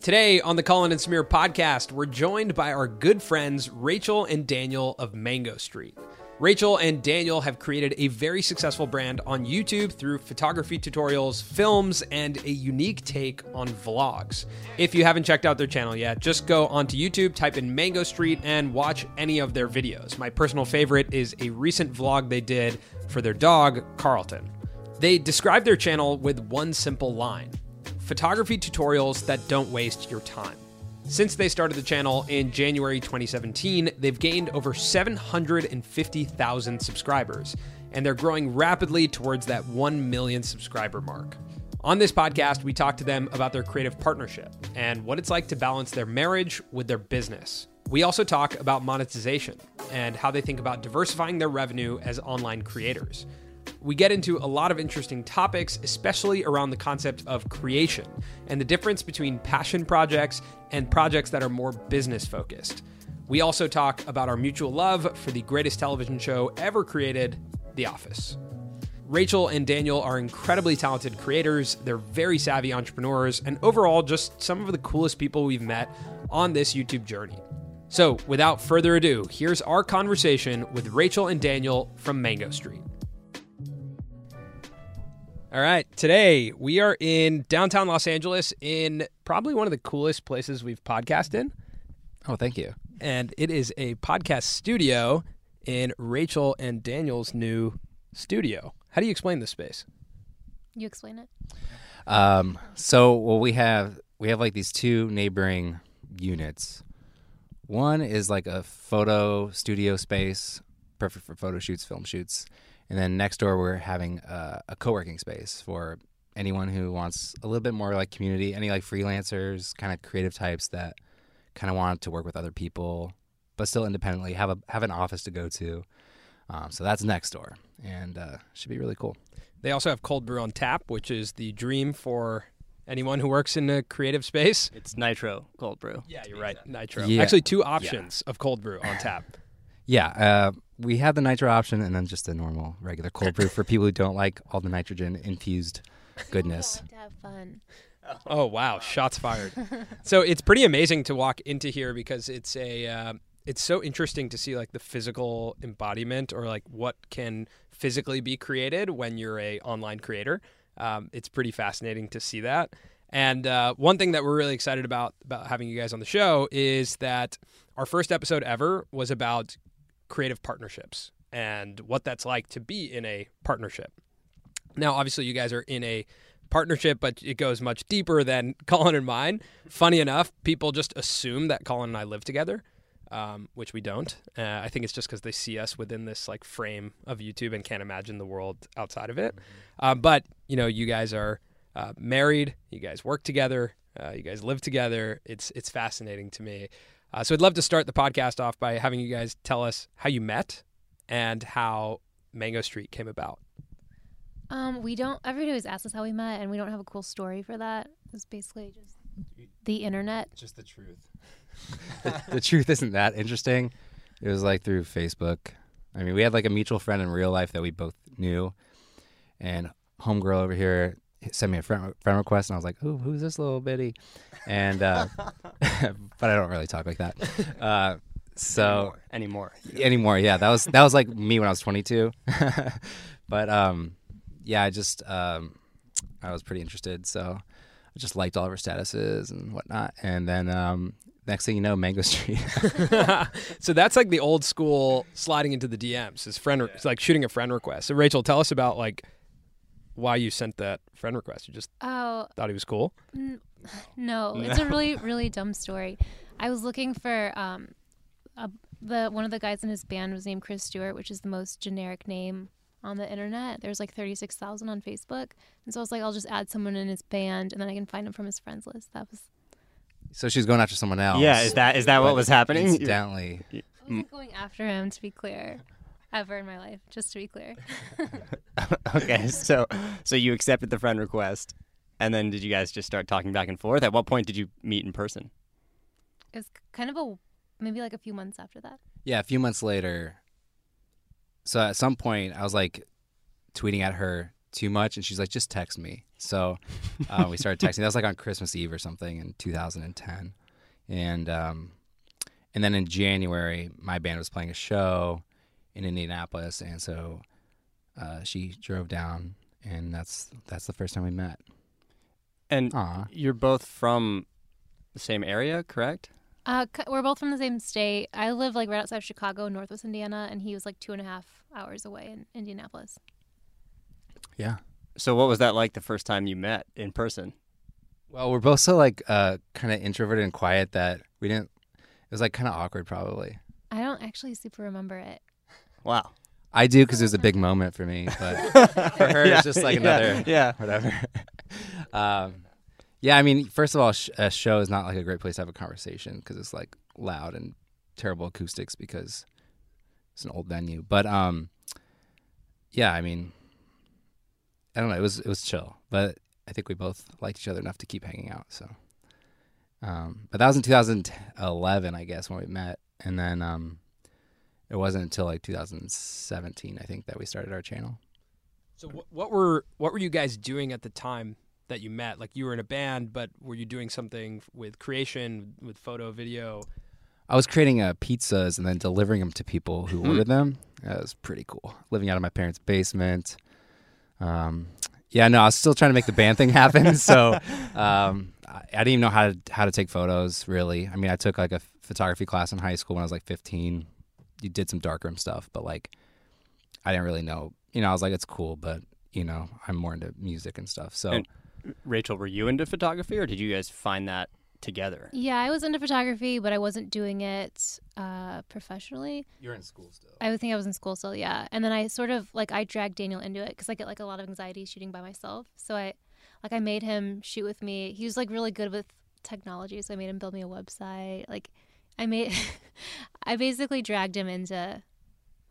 Today on the Colin and Samir podcast, we're joined by our good friends Rachel and Daniel of Mango Street. Rachel and Daniel have created a very successful brand on YouTube through photography tutorials, films, and a unique take on vlogs. If you haven't checked out their channel yet, just go onto YouTube, type in Mango Street, and watch any of their videos. My personal favorite is a recent vlog they did for their dog, Carlton. They describe their channel with one simple line photography tutorials that don't waste your time. Since they started the channel in January 2017, they've gained over 750,000 subscribers, and they're growing rapidly towards that 1 million subscriber mark. On this podcast, we talk to them about their creative partnership and what it's like to balance their marriage with their business. We also talk about monetization and how they think about diversifying their revenue as online creators. We get into a lot of interesting topics, especially around the concept of creation and the difference between passion projects and projects that are more business focused. We also talk about our mutual love for the greatest television show ever created, The Office. Rachel and Daniel are incredibly talented creators. They're very savvy entrepreneurs, and overall, just some of the coolest people we've met on this YouTube journey. So, without further ado, here's our conversation with Rachel and Daniel from Mango Street. All right. Today we are in downtown Los Angeles in probably one of the coolest places we've podcasted in. Oh, thank you. And it is a podcast studio in Rachel and Daniel's new studio. How do you explain this space? You explain it. Um, so well, we have we have like these two neighboring units. One is like a photo studio space, perfect for photo shoots, film shoots, and then next door, we're having a, a co working space for anyone who wants a little bit more like community, any like freelancers, kind of creative types that kind of want to work with other people, but still independently have a have an office to go to. Um, so that's next door, and uh, should be really cool. They also have cold brew on tap, which is the dream for anyone who works in a creative space. It's nitro cold brew. Yeah, you're right. Nitro. Yeah. Actually, two options of cold brew on tap. Yeah, uh, we have the nitro option and then just the normal regular cold brew for people who don't like all the nitrogen infused goodness. to have fun. Oh wow, shots fired. so it's pretty amazing to walk into here because it's a uh, it's so interesting to see like the physical embodiment or like what can physically be created when you're a online creator. Um, it's pretty fascinating to see that. And uh, one thing that we're really excited about about having you guys on the show is that our first episode ever was about creative partnerships and what that's like to be in a partnership. Now, obviously, you guys are in a partnership, but it goes much deeper than Colin and mine. Funny enough, people just assume that Colin and I live together, um, which we don't. Uh, I think it's just because they see us within this like frame of YouTube and can't imagine the world outside of it. Um, but you know, you guys are uh, married, you guys work together, uh, you guys live together. It's it's fascinating to me. Uh, so I'd love to start the podcast off by having you guys tell us how you met and how Mango Street came about. Um, we don't. Everybody always asks us how we met, and we don't have a cool story for that. It's basically just the internet. Just the truth. the, the truth isn't that interesting. It was like through Facebook. I mean, we had like a mutual friend in real life that we both knew, and homegirl over here sent me a friend, friend request, and I was like, "Ooh, who's this little bitty?" And uh, but I don't really talk like that. Uh, so Anymore. anymore, yeah, that was that was like me when I was 22. but um, yeah, I just um, I was pretty interested, so I just liked all of her statuses and whatnot, and then um, next thing you know, Mango Street. so that's like the old school sliding into the DMs is friend, it's like shooting a friend request. So Rachel, tell us about like why you sent that friend request. You just Oh thought he was cool. n- no, it's a really really dumb story. I was looking for um, a, the one of the guys in his band was named Chris Stewart, which is the most generic name on the internet. There's like thirty six thousand on Facebook, and so I was like, I'll just add someone in his band, and then I can find him from his friends list. That was so she's going after someone else. Yeah, is that is that what was happening? Incidentally, I wasn't going after him, to be clear, ever in my life. Just to be clear. okay, so so you accepted the friend request, and then did you guys just start talking back and forth? At what point did you meet in person? It was kind of a maybe like a few months after that. yeah, a few months later. So at some point, I was like tweeting at her too much, and she's like, just text me. So uh, we started texting. That was like on Christmas Eve or something in 2010, and um, and then in January, my band was playing a show in Indianapolis, and so uh, she drove down, and that's that's the first time we met. And Aw. you're both from the same area, correct? Uh, we're both from the same state. I live like right outside of Chicago, Northwest Indiana, and he was like two and a half hours away in Indianapolis. Yeah. So what was that like the first time you met in person? Well, we're both so like uh, kind of introverted and quiet that we didn't. It was like kind of awkward, probably. I don't actually super remember it. Wow. I do because it was a big moment for me, but for her, Yeah, it's just like yeah, another Yeah. whatever. um, yeah, I mean, first of all, sh- a show is not like a great place to have a conversation because it's like loud and terrible acoustics because it's an old venue. But um, yeah, I mean, I don't know. It was it was chill, but I think we both liked each other enough to keep hanging out. So, um, but that was in 2011, I guess, when we met, and then um, it wasn't until like 2017, I think, that we started our channel. So what, what were what were you guys doing at the time that you met? Like you were in a band, but were you doing something with creation, with photo, video? I was creating uh, pizzas and then delivering them to people who ordered them. That was pretty cool. Living out of my parents' basement. Um, yeah, no, I was still trying to make the band thing happen. So um, I, I didn't even know how to how to take photos. Really, I mean, I took like a photography class in high school when I was like 15. You did some darkroom stuff, but like I didn't really know. You know, I was like, it's cool, but you know, I'm more into music and stuff. So And- Rachel, were you into photography or did you guys find that together? Yeah, I was into photography, but I wasn't doing it uh, professionally. you're in school still. I would think I was in school still, yeah. And then I sort of like I dragged Daniel into it because I get like a lot of anxiety shooting by myself. So I, like, I made him shoot with me. He was like really good with technology, so I made him build me a website. Like, I made, I basically dragged him into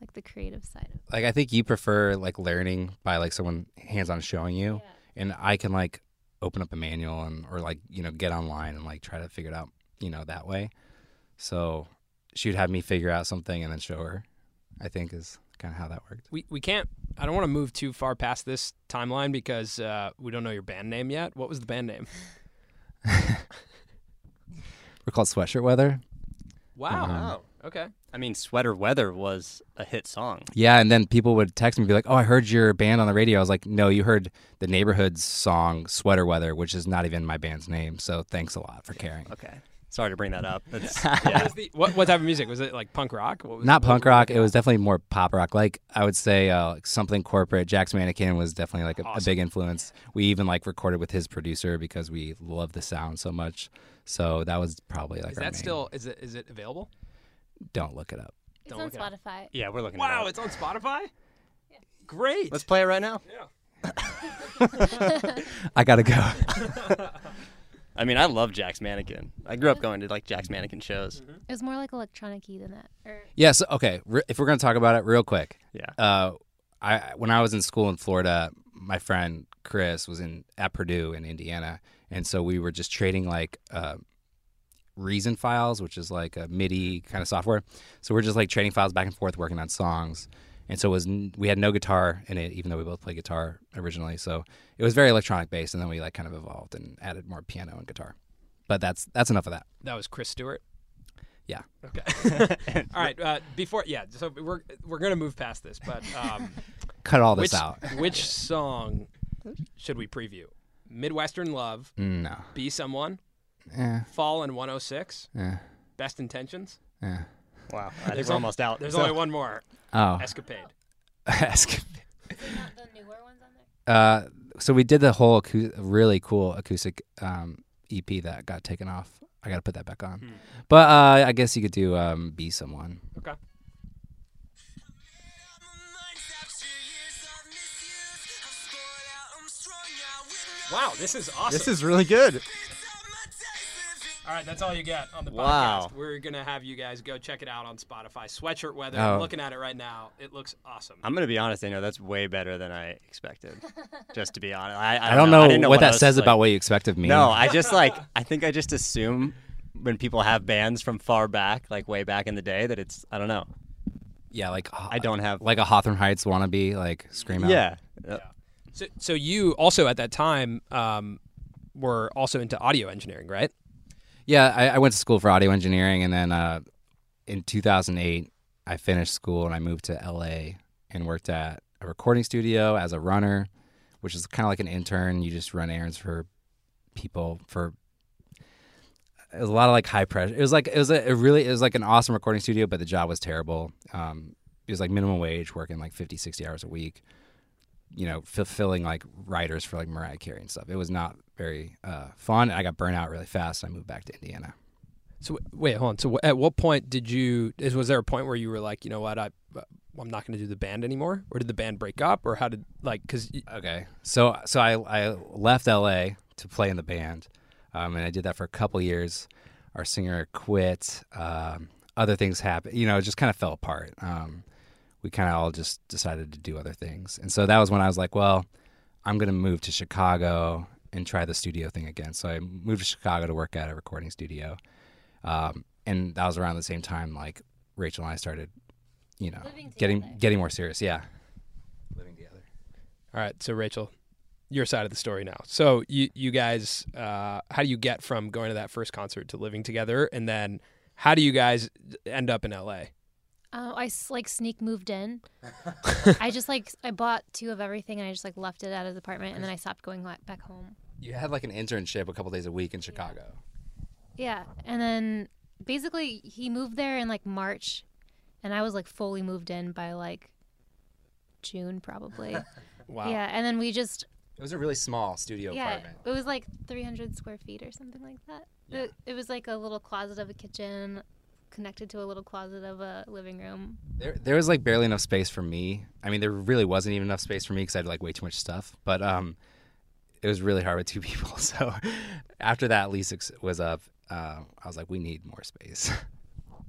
like the creative side of. it. like I think you prefer like learning by like someone hands on showing you, and I can like open up a manual and or like you know get online and like try to figure it out you know that way. So she'd have me figure out something and then show her. I think is kind of how that worked. We we can't. I don't want to move too far past this timeline because uh, we don't know your band name yet. What was the band name? We're called Sweatshirt Weather. Wow. Mhm. Okay. I mean, Sweater Weather was a hit song. Yeah, and then people would text me and be like, "Oh, I heard your band on the radio." I was like, "No, you heard the neighborhood's song Sweater Weather, which is not even my band's name." So thanks a lot for caring. Okay. Sorry to bring that up. It's, What, yeah. was the, what what type of music was it? Like punk rock? What was Not what punk were we rock. It was definitely more pop rock. Like I would say, uh, like something corporate. Jack's Mannequin was definitely like a, a big influence. We even like recorded with his producer because we love the sound so much. So that was probably like Is our that main- still is it is it available? Don't look it up. It's Don't on look it. Spotify. Yeah, we're looking Wow, it up. it's on Spotify. Great. Let's play it right now. yeah. I gotta go. I mean, I love Jack's Mannequin. I grew up going to like Jack's Mannequin shows. It was more like electronic-y than that. Or yeah. So okay, re- if we're gonna talk about it real quick, Yeah. uh, I when I was in school in Florida, my friend Chris was in at Purdue in Indiana, and so we were just trading like uh, Reason files, which is like a MIDI kind of software. So we're just like trading files back and forth, working on songs. And so it was we had no guitar in it, even though we both played guitar originally. So it was very electronic based, and then we like kind of evolved and added more piano and guitar. But that's that's enough of that. That was Chris Stewart. Yeah. Okay. All right. Uh, before, yeah. So we're we're gonna move past this, but um, Cut all this which out. which song should we preview? Midwestern Love, No. Be Someone, Eh, Fall in 106, Yeah. Best Intentions. eh. Wow. I think There's we're almost out. There's So- only one more. Oh. Escapade. Ask. not the newer ones on there. Uh, so we did the whole acou- really cool acoustic um, EP that got taken off. I got to put that back on. Hmm. But uh, I guess you could do um, "Be Someone." Okay. Wow, this is awesome. This is really good. All right, that's all you get on the podcast. Wow. We're gonna have you guys go check it out on Spotify. Sweatshirt weather. Oh. I'm looking at it right now. It looks awesome. I'm gonna be honest. I know that's way better than I expected. just to be honest, I, I, I don't know, know, I know what, that says like- about what you expect of me. No, I just like I think I just assume when people have bands from far back, like way back in the day, that it's I don't know. yeah, like I don't have like a Hawthorne Heights wannabe, like scream out. Yeah. Uh, So, so you also at that time um, were also into audio engineering, right? Yeah, I, I went to school for audio engineering, and then uh, in 2008, I finished school and I moved to LA and worked at a recording studio as a runner, which is kind of like an intern. You just run errands for people for. It was a lot of like high pressure. It was like it was a it really it was like an awesome recording studio, but the job was terrible. Um, it was like minimum wage, working like 50, 60 hours a week. You know, fulfilling like writers for like Mariah Carey and stuff. It was not very uh, fun. I got burnt out really fast. I moved back to Indiana. So wait, hold on. So at what point did you? Is, was there a point where you were like, you know what, I uh, I'm not going to do the band anymore, or did the band break up, or how did like because Okay, so so I I left LA to play in the band, um, and I did that for a couple years. Our singer quit. Um, other things happened. You know, it just kind of fell apart. Um, we kind of all just decided to do other things, and so that was when I was like, well, I'm gonna move to Chicago and try the studio thing again. So I moved to Chicago to work at a recording studio, um, and that was around the same time like Rachel and I started, you know, getting getting more serious. Yeah, living together. all right, so Rachel, your side of the story now. So you you guys, uh, how do you get from going to that first concert to living together, and then how do you guys end up in LA? Uh, I s- like sneak moved in. I just like I bought two of everything and I just like left it at his apartment and then I stopped going back home. You had like an internship a couple days a week in Chicago. Yeah, and then basically he moved there in like March, and I was like fully moved in by like June probably. Wow. Yeah, and then we just It was a really small studio yeah, apartment. it was like 300 square feet or something like that. It, it was like a little closet of a kitchen connected to a little closet of a living room. There, there was like barely enough space for me. I mean, there really wasn't even enough space for me because I had like way too much stuff. But um, it was really hard with two people. So after that lease was up, uh, I was like, we need more space.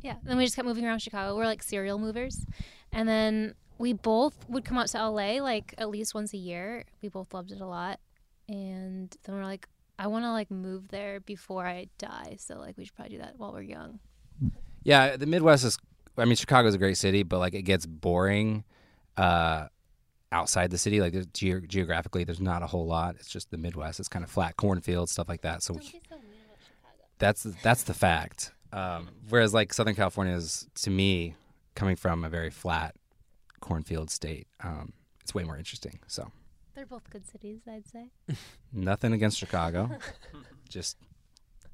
Yeah. Then we just kept moving around Chicago. We're like serial movers. And then we both would come out to LA like at least once a year. We both loved it a lot. And then we're like, I want to like move there before I die. So like we should probably do that while we're young. yeah, the Midwest is. I mean, Chicago's a great city, but like it gets boring uh, outside the city. Like there's ge- geographically, there's not a whole lot. It's just the Midwest. It's kind of flat cornfields, stuff like that. So that's that's the fact. Um, whereas like Southern California is to me coming from a very flat cornfield state. Um, it's way more interesting. So They're both good cities, I'd say. nothing against Chicago, just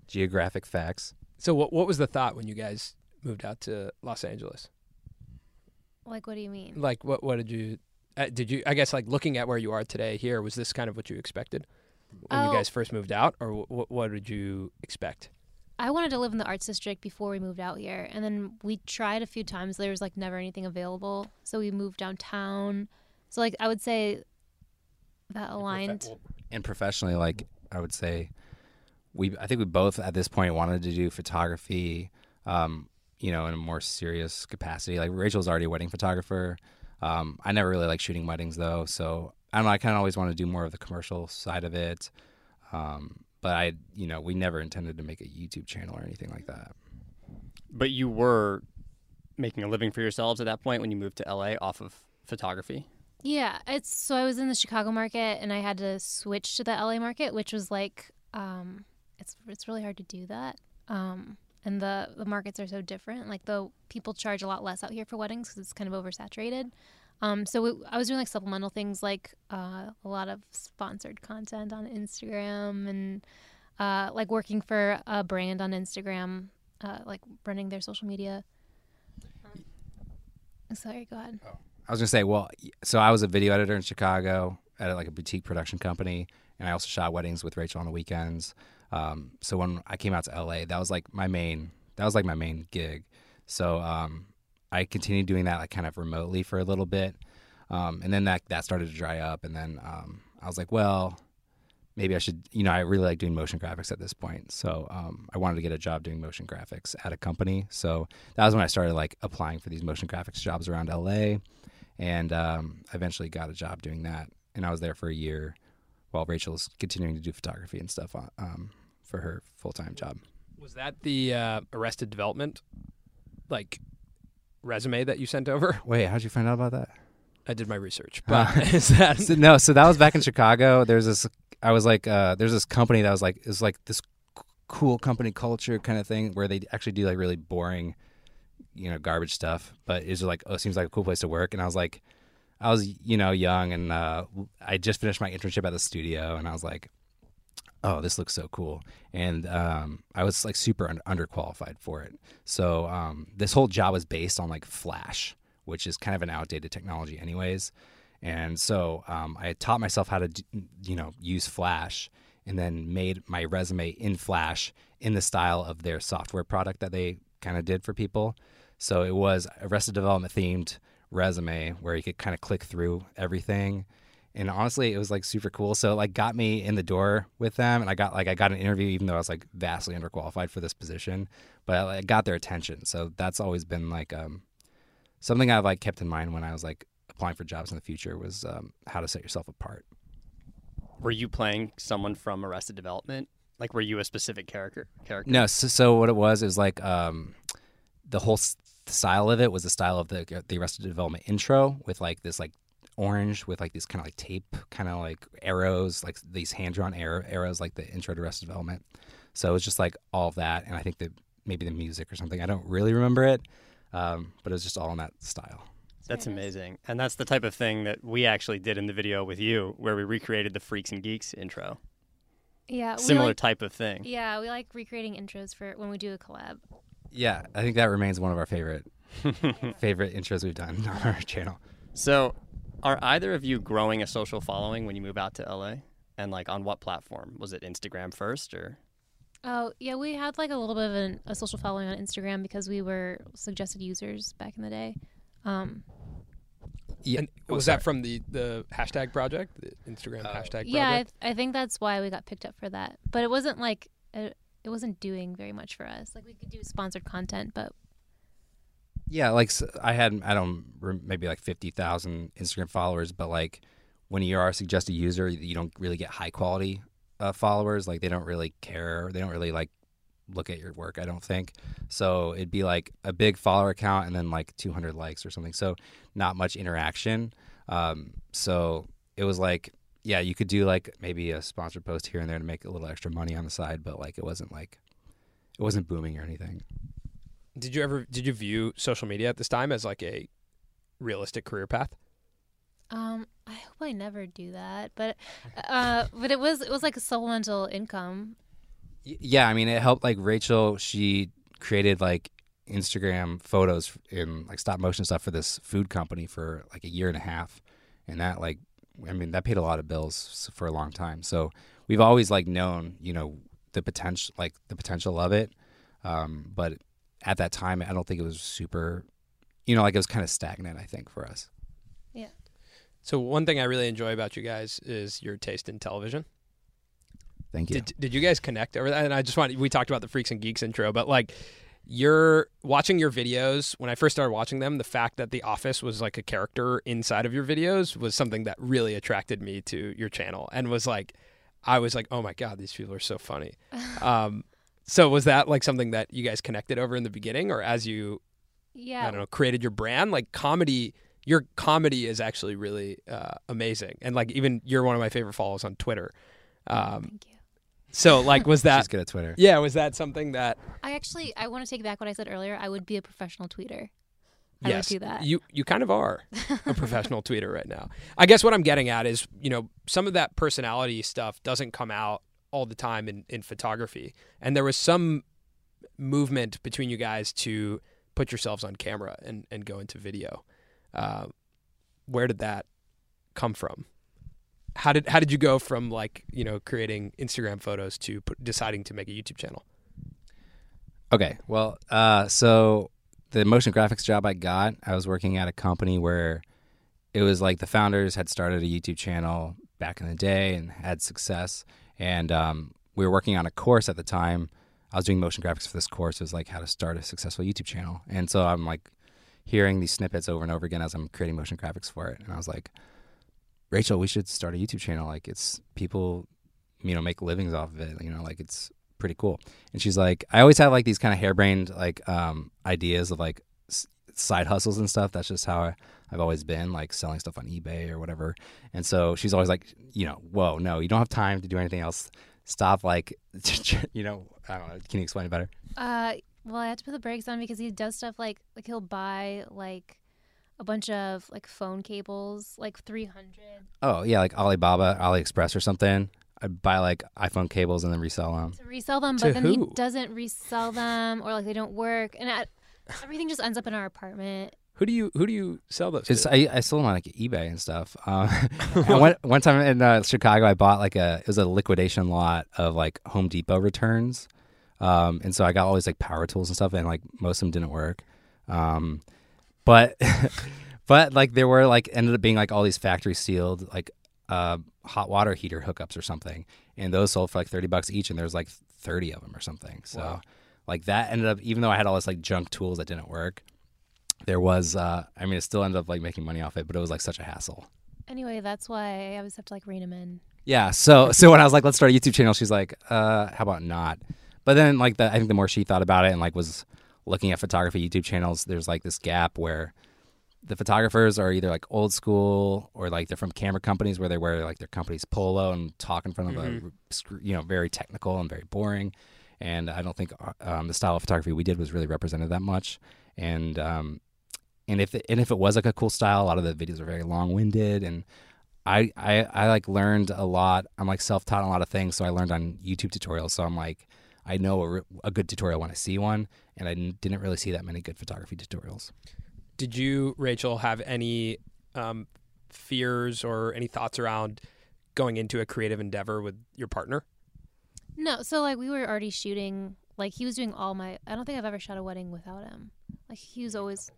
geographic facts. So what what was the thought when you guys moved out to Los Angeles? Like, what do you mean? Like what what did you uh, did you I guess like looking at where you are today here was this kind of what you expected when Oh. you guys first moved out or what what did you expect? I wanted to live in the arts district before we moved out here. And then we tried a few times. There was like never anything available. So we moved downtown. So, like, I would say that aligned. And professionally, like I would say, we I think we both at this point wanted to do photography, um, you know, in a more serious capacity. Like Rachel's already a wedding photographer. Um, I never really like shooting weddings though, so I don't know. I kind of always want to do more of the commercial side of it. Um, but I, you know, we never intended to make a YouTube channel or anything like that. But you were making a living for yourselves at that point when you moved to LA off of photography. Yeah, it's so I was in the Chicago market and I had to switch to the LA market, which was like um it's it's really hard to do that. Um and the the markets are so different. Like the people charge a lot less out here for weddings cuz it's kind of oversaturated. Um so we, I was doing like supplemental things like uh a lot of sponsored content on Instagram and uh like working for a brand on Instagram, uh like running their social media. Sorry, go ahead. I was gonna say, well, so I was a video editor in Chicago at like a boutique production company, and I also shot weddings with Rachel on the weekends. Um, so when I came out to LA, that was like my main, that was like my main gig. So um, I continued doing that like kind of remotely for a little bit, um, and then that that started to dry up, and then um, I was like, well, maybe I should, you know, I really like doing motion graphics at this point. So um, I wanted to get a job doing motion graphics at a company. So that was when I started like applying for these motion graphics jobs around LA and um, eventually got a job doing that. And I was there for a year while Rachel's continuing to do photography and stuff on, um, for her full time job. Was that the uh, Arrested Development like resume that you sent over? Wait, how'd you find out about that? I did my research, but is that So, no, so that was back in Chicago. There's this. I was like, uh, there's this company that was like, it was like this c- cool company culture kind of thing where they actually do like really boring, you know, garbage stuff. But it's like, oh, it seems like a cool place to work. And I was like, I was, you know, young and uh, I just finished my internship at the studio, and I was like, oh, this looks so cool. And um, I was like super un- underqualified for it. So um, this whole job was based on like Flash, which is kind of an outdated technology, anyways. And so um, I taught myself how to, d- you know, use Flash, and then made my resume in Flash in the style of their software product that they kind of did for people. So it was Arrested Development themed resume where you could kind of click through everything. And honestly, it was like super cool. So it like got me in the door with them, and I got like I got an interview, even though I was like vastly underqualified for this position, but I like, got their attention. So that's always been like um, something I've like kept in mind when I was like applying for jobs in the future was um, how to set yourself apart. Were you playing someone from Arrested Development? Like, were you a specific character? Character? No, so, so what it was is like um, the whole s- style of it was the style of the the Arrested Development intro with like this like orange with like these kind of like tape kind of like arrows like these hand drawn arrow, arrows like the intro to Arrested Development. So it was just like all of that, and I think that maybe the music or something. I don't really remember it, um, but it was just all in that style. That's There it is. amazing. And that's the type of thing that we actually did in the video with you, where we recreated the Freaks and Geeks intro. Yeah, Similar like, type of thing. Yeah, we like recreating intros for when we do a collab. Yeah, I think that remains one of our favorite favorite intros we've done on our channel. So, are either of you growing a social following when you move out to LA? And like on what platform? Was it Instagram first or? Oh yeah, we had like a little bit of an, a social following on Instagram because we were suggested users back in the day. Um, Yeah, And oh, was sorry. that from the the hashtag project, the Instagram Uh, hashtag yeah, I, project? th- I think that's why we got picked up for that. But it wasn't like it, it wasn't doing very much for us. Like we could do sponsored content, but Yeah, like I had I don't maybe like fifty thousand Instagram followers, but like when you are a suggested user, you don't really get high quality uh, followers. Like they don't really care. They don't really like look at your work. I don't think so. It'd be like a big follower account and then like two hundred likes or something. So not much interaction. Um, so it was like yeah, you could do like maybe a sponsored post here and there to make a little extra money on the side, but like it wasn't like it wasn't booming or anything. Did you ever did you view social media at this time as like a realistic career path? um, I hope I never do that. But uh, but it was it was like a supplemental income. Yeah, I mean, it helped. Like Rachel, she created like Instagram photos in like stop motion stuff for this food company for like a year and a half, and that like, I mean, that paid a lot of bills for a long time. So we've always like known, you know, the potential, like the potential of it, um, but at that time, I don't think it was super, you know, like it was kind of stagnant. I think for us. Yeah. So one thing I really enjoy about you guys is your taste in television. Thank you. Did did you guys connect over that? And I just want we talked about the Freaks and Geeks intro, but like you're watching your videos when I first started watching them, the fact that The Office was like a character inside of your videos was something that really attracted me to your channel and was like I was like, "Oh my god, these people are so funny." um so was that like something that you guys connected over in the beginning or as you Yeah, I don't know, created your brand? Like comedy your comedy is actually really uh, amazing. And like even you're one of my favorite follows on Twitter. Um thank you. So like was that She's good at Twitter. yeah, was that something that I actually I want to take back what I said earlier. I would be a professional tweeter. I yes, would do that. you you kind of are a professional tweeter right now. I guess what I'm getting at is, you know, some of that personality stuff doesn't come out all the time in in photography. And there was some movement between you guys to put yourselves on camera and and go into video. Uh, where did that come from? How did how did you go from like, you know, creating Instagram photos to put, deciding to make a YouTube channel? Okay. Well, uh, so the motion graphics job I got, I was working at a company where it was like the founders had started a YouTube channel back in the day and had success. And um, we were working on a course at the time. I was doing motion graphics for this course. It was like how to start a successful YouTube channel. And so I'm like hearing these snippets over and over again as I'm creating motion graphics for it. And I was like, Rachel, we should start a YouTube channel. Like it's people, you know, make livings off of it. You know, like it's pretty cool. And she's like, I always have like these kind of harebrained like um, ideas of like s- side hustles and stuff. That's just how I, I've always been, like selling stuff on eBay or whatever. And so she's always like, you know, whoa, no, you don't have time to do anything else. Stop, like, you know, I don't know. Can you explain it better? Uh, well, I have to put the brakes on because he does stuff like like he'll buy like a bunch of like phone cables, like 300. Oh, yeah, like Alibaba, AliExpress or something. I'd buy like iPhone cables and then resell them. to resell them, To but then who? he doesn't resell them or like they don't work, and I, everything just ends up in our apartment. Who do you who do you sell those? It's to? I, I sold them on like eBay and stuff. Um, and one one time in uh, Chicago, I bought like a it was a liquidation lot of like Home Depot returns, um, and so I got all these like power tools and stuff, and like most of them didn't work. Um, but but like there were like ended up being like all these factory sealed like uh, hot water heater hookups or something, and those sold for like thirty bucks each, and there's like thirty of them or something. So Wow. like that ended up even though I had all this like junk tools that didn't work there was uh i mean it still ended up like making money off it but it was like such a hassle Anyway, that's why I always have to like rein him in. yeah so so when i was like let's start a youtube channel she's like uh how about not but then like the i think the more she thought about it and like was looking at photography youtube channels there's like this gap where the photographers are either like old school or like they're from camera companies where they wear like their company's polo and talk in front of a you know very technical and very boring and i don't think uh, um, the style of photography we did was really represented that much and um and if it, and if it was like a cool style a lot of the videos are very long-winded and I, I I like learned a lot. I'm like self-taught a lot of things, so I learned on YouTube tutorials. So I'm like, I know a, a good tutorial when I see one, and I didn't didn't really see that many good photography tutorials. Did you, Rachel, have any um, fears or any thoughts around going into a creative endeavor with your partner? No, so like we were already shooting. Like he was doing all my. I don't think I've ever shot a wedding without him. Like he was always.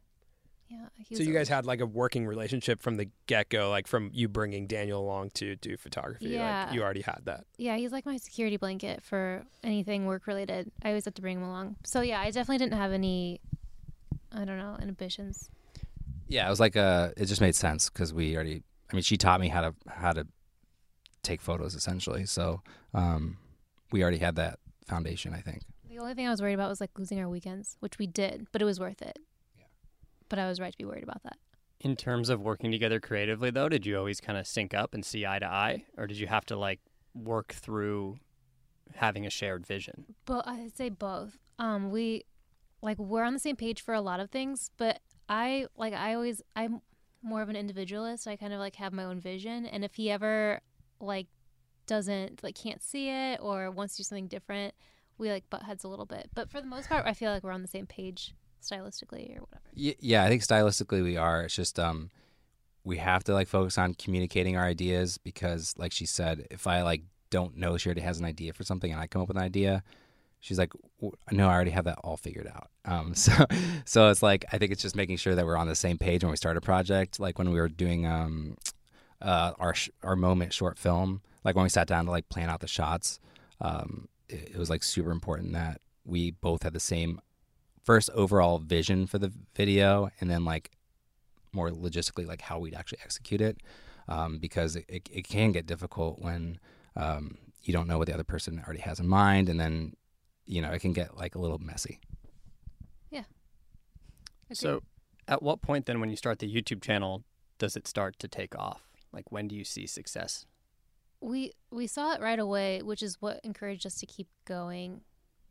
Yeah. He So was you guys always- had like a working relationship from the get go, like from you bringing Daniel along to do photography. Yeah. Like you already had that. Yeah, he's like my security blanket for anything work related. I always have to bring him along. So yeah, I definitely didn't have any. I don't know inhibitions. Yeah, it was like a. It just made sense because we already. I mean, she taught me how to how to take photos essentially. So um, we already had that foundation. I think. The only thing I was worried about was like losing our weekends, which we did, but it was worth it. But I was right to be worried about that. In terms of working together creatively, though, did you always kind of sync up and see eye to eye, or did you have to like work through having a shared vision? But I'd say both. Um, we like we're on the same page for a lot of things, but I like I always I'm more of an individualist. I kind of like have my own vision, and if he ever like doesn't like can't see it or wants to do something different, we like butt heads a little bit. But for the most part, I feel like we're on the same page stylistically or whatever. Yeah, I think stylistically we are. It's just um, we have to like focus on communicating our ideas because, like she said, if I like don't know she already has an idea for something and I come up with an idea, she's like, "No, I already have that all figured out." Um, so so it's like I think it's just making sure that we're on the same page when we start a project. Like when we were doing um, uh, our sh- our moment short film, like when we sat down to like plan out the shots, um, it, it was like super important that we both had the same first overall vision for the video and then like more logistically like how we'd actually execute it um, because it, it, it can get difficult when um, you don't know what the other person already has in mind and then you know it can get like a little messy Yeah. So, at what point then, when you start the YouTube channel, does it start to take off? Like, when do you see success? We we saw it right away, which is what encouraged us to keep going.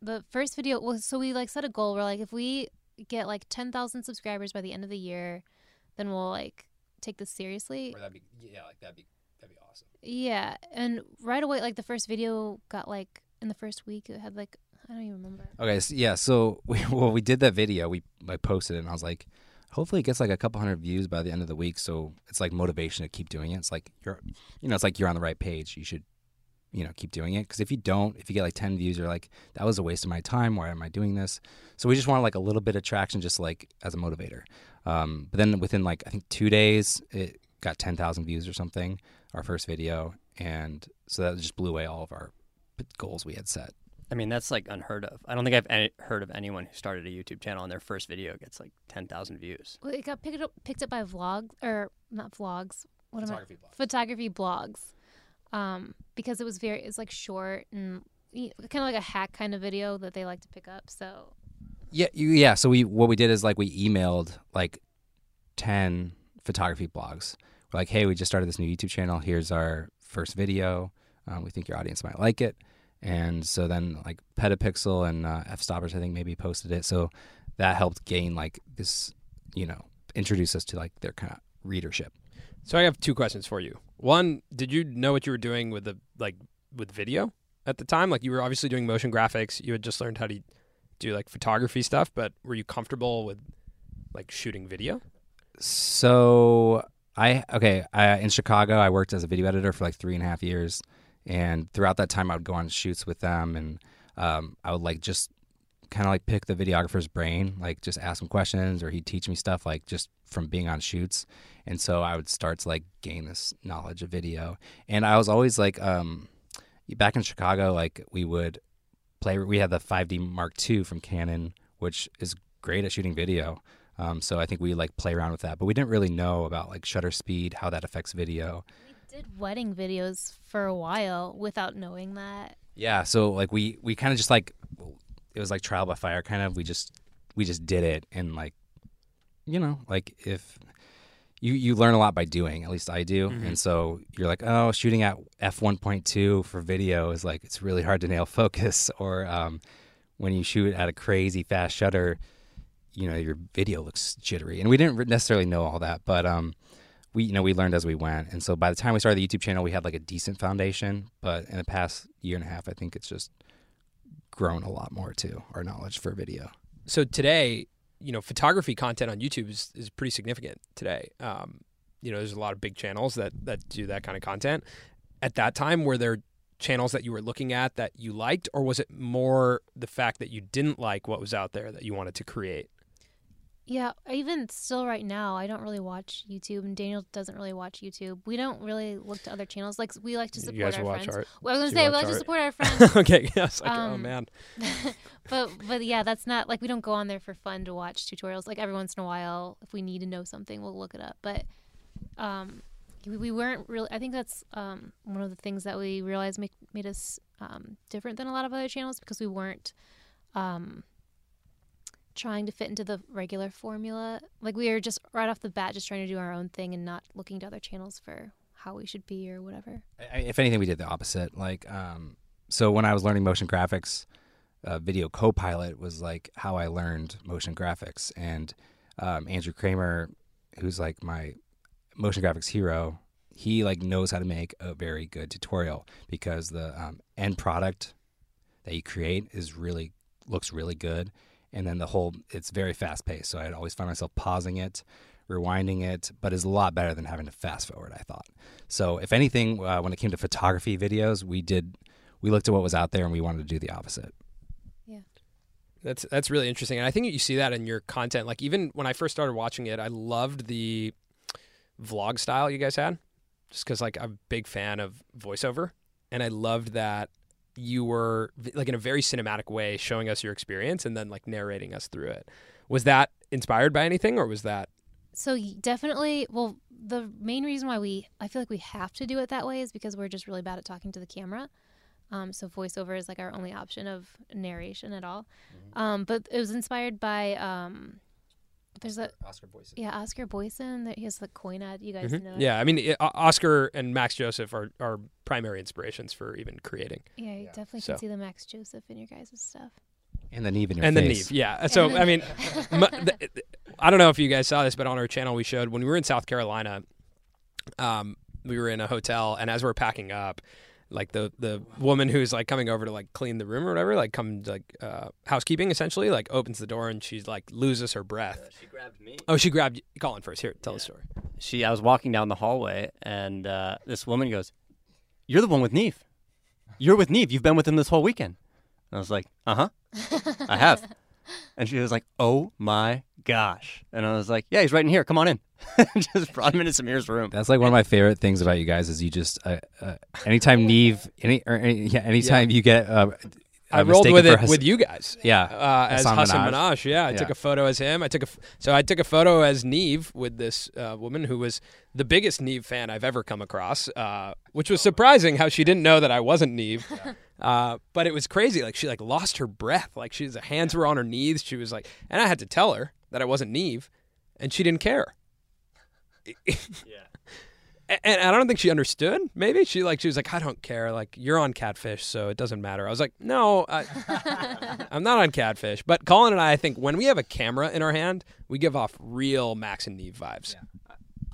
The first video was so we like set a goal. We're like, if we get like ten thousand subscribers by the end of the year, then we'll like take this seriously. that'd be yeah like that'd be that'd be awesome Yeah, and right away, like the first video got like in the first week, it had like I don't even remember. Okay, so yeah, so we well we did that video. We I posted it, and I was like, hopefully it gets like a couple hundred views by the end of the week. So it's like motivation to keep doing it. It's like you're, you know, it's like you're on the right page. You should, you know, keep doing it. Because if you don't, if you get like ten views, you're like, that was a waste of my time. Why am I doing this? So we just wanted like a little bit of traction, just like as a motivator. Um, but then within like I think two days, it got ten thousand views or something. Our first video, and so that just blew away all of our goals we had set. I mean, that's like unheard of. I don't think I've any, heard of anyone who started a YouTube channel and their first video gets like 10,000 views. Well, it got picked up picked up by vlogs or not vlogs. What am I? Photography blog. Photography blogs, um, because it was very it's like short and kind of like a hack kind of video that they like to pick up. So Yeah, you, yeah. So we what we did is like we emailed like ten photography blogs. We're like, hey, we just started this new YouTube channel. Here's our first video. Um, we think your audience might like it. And so then like Petapixel and uh, Fstoppers, I think maybe posted it. So that helped gain like this, you know, introduce us to like their kind of readership. So I have two questions for you. One, did you know what you were doing with the like with video at the time? Like you were obviously doing motion graphics. You had just learned how to do like photography stuff, but were you comfortable with like shooting video? So I okay I, in Chicago. I worked as a video editor for like three and a half years, and throughout that time, I would go on shoots with them, and um, I would like just kind of like pick the videographer's brain, like just ask him questions, or he'd teach me stuff like just from being on shoots. And so I would start to like gain this knowledge of video, and I was always like, um, back in Chicago, like we would play. We had the 5D Mark II from Canon, which is great at shooting video. Um, so I think we like play around with that, but we didn't really know about like shutter speed, how that affects video. We did wedding videos for a while without knowing that. Yeah, so like we we kind of just like it was like trial by fire kind of. We just we just did it and like you know, like if you you learn a lot by doing, at least I do. Mhm. And so you're like, "Oh, shooting at f1.2 for video is like it's really hard to nail focus or um when you shoot at a crazy fast shutter, you know, your video looks jittery." And we didn't necessarily know all that, but um we you know we learned as we went and so by the time we started the youtube channel we had like a decent foundation but in the past year and a half i think it's just grown a lot more too our knowledge for video So today, you know, photography content on YouTube is, is pretty significant today. Um, you know, there's a lot of big channels that that do that kind of content. At that time, were there channels that you were looking at that you liked, or was it more the fact that you didn't like what was out there that you wanted to create? Yeah, even still right now, I don't really watch YouTube, and Daniel doesn't really watch YouTube. We don't really look to other channels. Like we like to support you guys our watch friends. art. Well, I was gonna say we like to support our friends, okay, yes. Like, oh Um, man. but but yeah, that's not like we don't go on there for fun to watch tutorials. Like every once in a while, if we need to know something, we'll look it up. But um, we, we weren't really. I think that's um one of the things that we realized make, made us um different than a lot of other channels because we weren't um trying to fit into the regular formula. Like we are just right off the bat just trying to do our own thing and not looking to other channels for how we should be or whatever. I, if anything we did the opposite like um so when i was learning motion graphics uh, video copilot was like how i learned motion graphics and um, andrew kramer who's like my motion graphics hero he like knows how to make a very good tutorial because the um, end product that you create is really looks really good and then the whole it's very fast paced. So i'd always find myself pausing it rewinding it but is a lot better than having to fast forward i thought. So if anything uh, when it came to photography videos we did we looked at what was out there and we wanted to do the opposite. Yeah. That's that's really interesting, and I think you see that in your content. Like even when I first started watching it, I loved the vlog style you guys had, just because like I'm a big fan of voiceover, and I loved that you were like in a very cinematic way showing us your experience and then like narrating us through it. Was that inspired by anything, or was that So definitely, well, the main reason why we I feel like we have to do it that way is because we're just really bad at talking to the camera. Um, so voiceover is like our only option of narration at all. Um, but it was inspired by um, there's a Oscar Boyson yeah Oscar Boyson that he has the coin ad. You guys Mhm. know? Yeah, I mean it, O- Oscar and Max Joseph are are primary inspirations for even creating, Yeah, you Yeah. definitely So- can see the Max Joseph in your guys' stuff. and the Nev in your and the face. Nev. Yeah, so I mean, m- the, I don't know if you guys saw this, but on our channel we showed when we were in South Carolina, um, we were in a hotel, and as we're packing up, like the the woman who's like coming over to like clean the room or whatever, like come like uh, housekeeping essentially, like opens the door and she's like loses her breath. she grabbed me. Oh, she grabbed Colin first. Here, tell the story. She, I was walking down the hallway, and uh, this woman goes, "You're the one with Nev. You're with Nev. You've been with him this whole weekend." And I was like, "Uh huh, I have." And she was like, "Oh my gosh!" And I was like, "Yeah, he's right in here. Come on in." Just brought him into Samir's room. That's like one of my favorite things about you guys is you just uh, uh, anytime Nev any or any, yeah anytime you get uh, I rolled with it Hass- with you guys. yeah uh, as Hasan Hasan Minhaj. Minhaj. Yeah, I Yeah. took a photo as him. I took a f- so I took a photo as Nev with this uh, woman who was the biggest Nev fan I've ever come across, uh, which was surprising how she didn't know that I wasn't Nev. Uh, but it was crazy. Like she like lost her breath. Like she was, her hands were on her knees. She was like, and I had to tell her that I wasn't Nev, and she didn't care. Yeah. A- and I don't think she understood. Maybe she like she was like, I don't care. Like you're on Catfish, so it doesn't matter. I was like, no, I, I'm not on Catfish. But Colin and I, I think when we have a camera in our hand, we give off real Max and Nev vibes.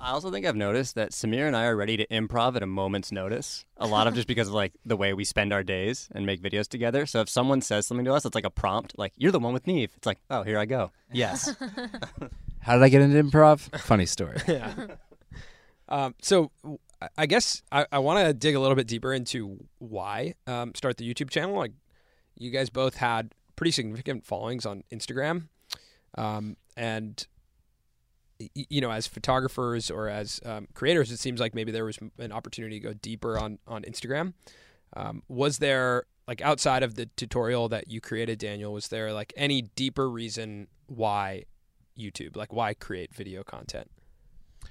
I also think I've noticed that Samir and I are ready to improv at a moment's notice. A lot of just because of like the way we spend our days and make videos together. So if someone says something to us, it's like a prompt, like "You're the one with Nev." It's like, "Oh, here I go." Yes. How did I get into improv? Funny story. yeah. Um, so I guess I, I want to dig a little bit deeper into why um, start the YouTube channel. Like you guys both had pretty significant followings on Instagram, um, and you know, as photographers or as um, creators, it seems like maybe there was an opportunity to go deeper on on Instagram. Um, was there like outside of the tutorial that you created, Daniel? Was there like any deeper reason why YouTube? Like why create video content?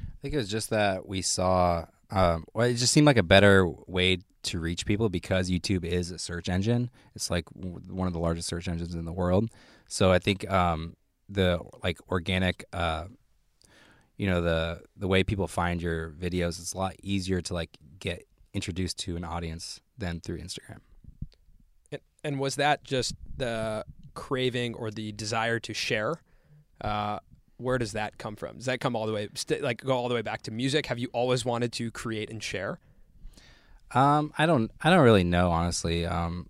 I think it was just that we saw. Um, well, it just seemed like a better way to reach people because YouTube is a search engine. It's like one of the largest search engines in the world. So I think um, the like organic, uh, you know, the the way people find your videos, it's a lot easier to like get introduced to an audience than through Instagram. And, and was that just the craving or the desire to share? Uh, where does that come from? Does that come all the way, st- like go all the way back to music? Have you always wanted to create and share? Um, I don't. I don't really know, honestly. Um,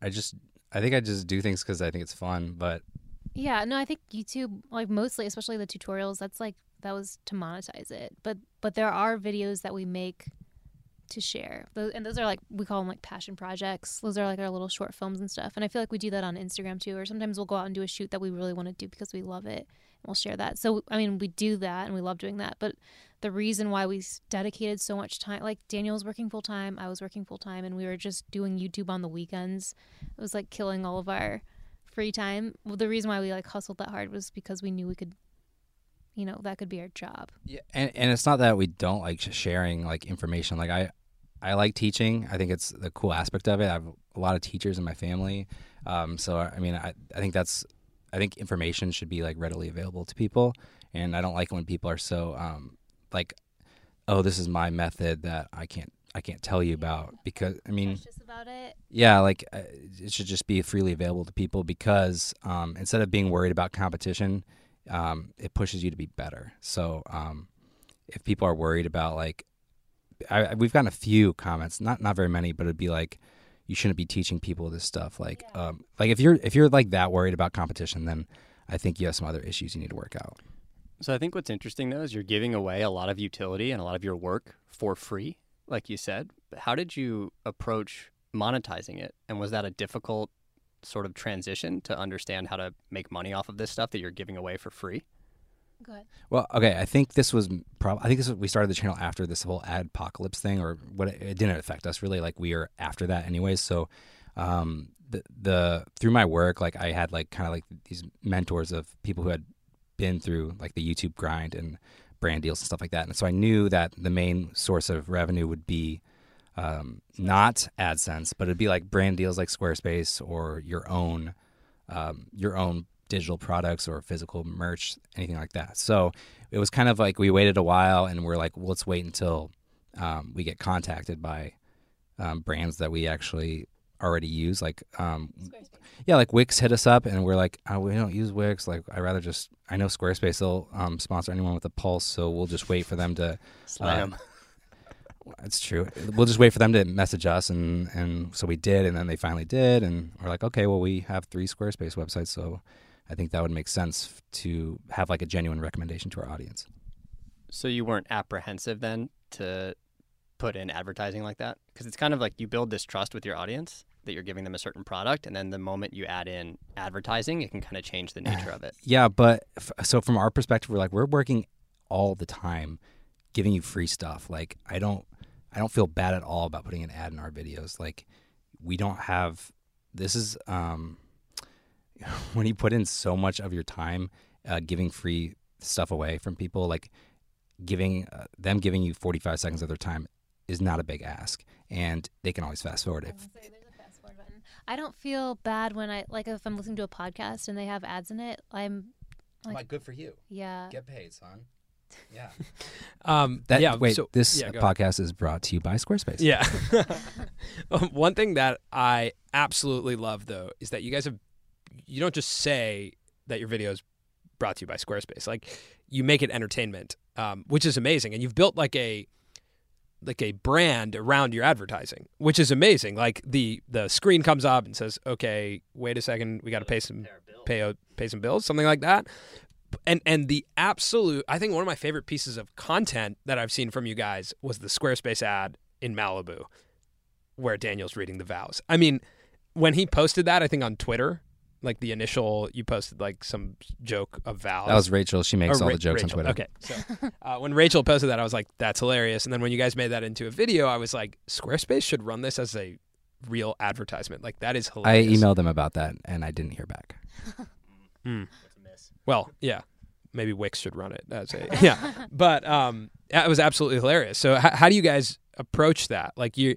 I just. I think I just do things because I think it's fun. But Yeah, no, I think YouTube, like mostly, especially the tutorials, that's like that was to monetize it. But but there are videos that we make to share, Tho- and those are like we call them like passion projects. Those are like our little short films and stuff. And I feel like we do that on Instagram too. Or sometimes we'll go out and do a shoot that we really want to do because we love it, and we'll share that. So I mean, we do that and we love doing that. But the reason why we dedicated so much time, like Daniel was working full time, I was working full time, and we were just doing YouTube on the weekends. It was like killing all of our free time. Well, the reason why we like hustled that hard was because we knew we could, you know, that could be our job. Yeah, and, and it's not that we don't like sharing like information. Like I, I like teaching. I think it's the cool aspect of it. I have a lot of teachers in my family, um, so I mean, I, I think that's, I think information should be like readily available to people, and I don't like when people are so um, like, oh, this is my method that I can't, I can't tell you about because I mean, about it. yeah, like uh, it should just be freely available to people because um, instead of being worried about competition, um, it pushes you to be better. So um, if people are worried about like, I, I- we've gotten a few comments, not not very many, but it'd be like, you shouldn't be teaching people this stuff. Like, um, like if you're if you're like that worried about competition, then I think you have some other issues you need to work out. So I think what's interesting though is you're giving away a lot of utility and a lot of your work for free, like you said. How did you approach monetizing it? And was that a difficult sort of transition to understand how to make money off of this stuff that you're giving away for free? Go ahead. Well, okay, I think this was probably. I think this was, we started the channel after this whole adpocalypse thing, or what? It, it didn't affect us really. Like we were after that, anyways. So, um, the the through my work, like I had like kind of like these mentors of people who had been through like the YouTube grind and brand deals and stuff like that, and so I knew that the main source of revenue would be um, not AdSense, but it'd be like brand deals like Squarespace or your own um, your own digital products or physical merch, anything like that. So it was kind of like we waited a while and we're like, well, let's wait until um, we get contacted by um, brands that we actually already use. Like, um, yeah, like Wix hit us up and we're like, oh, we don't use Wix. Like, I rather just, I know Squarespace will um, sponsor anyone with a pulse, so we'll just wait for them to. Slam. It's true. We'll just wait for them to message us, and and so we did, and then they finally did, and we're like, okay, well, we have three Squarespace websites, so I think that would make sense to have like a genuine recommendation to our audience. So you weren't apprehensive then to put in advertising like that? Because it's kind of like you build this trust with your audience that you're giving them a certain product, and then the moment you add in advertising, it can kind of change the nature of it. Yeah, but f- so from our perspective, we're like we're working all the time, giving you free stuff. Like I don't, I don't feel bad at all about putting an ad in our videos. Like we don't have. This is um, when you put in so much of your time uh, giving free stuff away from people, like giving uh, them giving you 45 seconds of their time is not a big ask, and they can always fast forward if I don't feel bad when I like if I'm listening to a podcast and they have ads in it. I'm Like- good for you. yeah. Get paid, son. Yeah. Um, That yeah. wait, so- this yeah, go podcast is brought to you by Squarespace. Yeah. Um, One thing that I absolutely love though is that you guys have you don't just say that your video is brought to you by Squarespace. Like you make it entertainment, um, which is amazing, and you've built like a like a brand around your advertising, which is amazing. Like the the screen comes up and says, "Okay, wait a second, we got to pay some pay pay some bills," something like that. And and the absolute, I think one of my favorite pieces of content that I've seen from you guys was the Squarespace ad in Malibu, where Daniel's reading the vows. I mean, when he posted that, I think on Twitter, like the initial, you posted like some joke of vows. That was Rachel. She makes Or all Ra- the jokes Rachel. on Twitter. Okay, so uh, when Rachel posted that, I was like, "That's hilarious." And then when you guys made that into a video, I was like, "Squarespace should run this as a real advertisement. Like that is hilarious." I emailed them about that and I didn't hear back. Mm. Well, yeah, maybe Wix should run it as a yeah, but um, yeah, it was absolutely hilarious. So h- how do you guys approach that? Like you,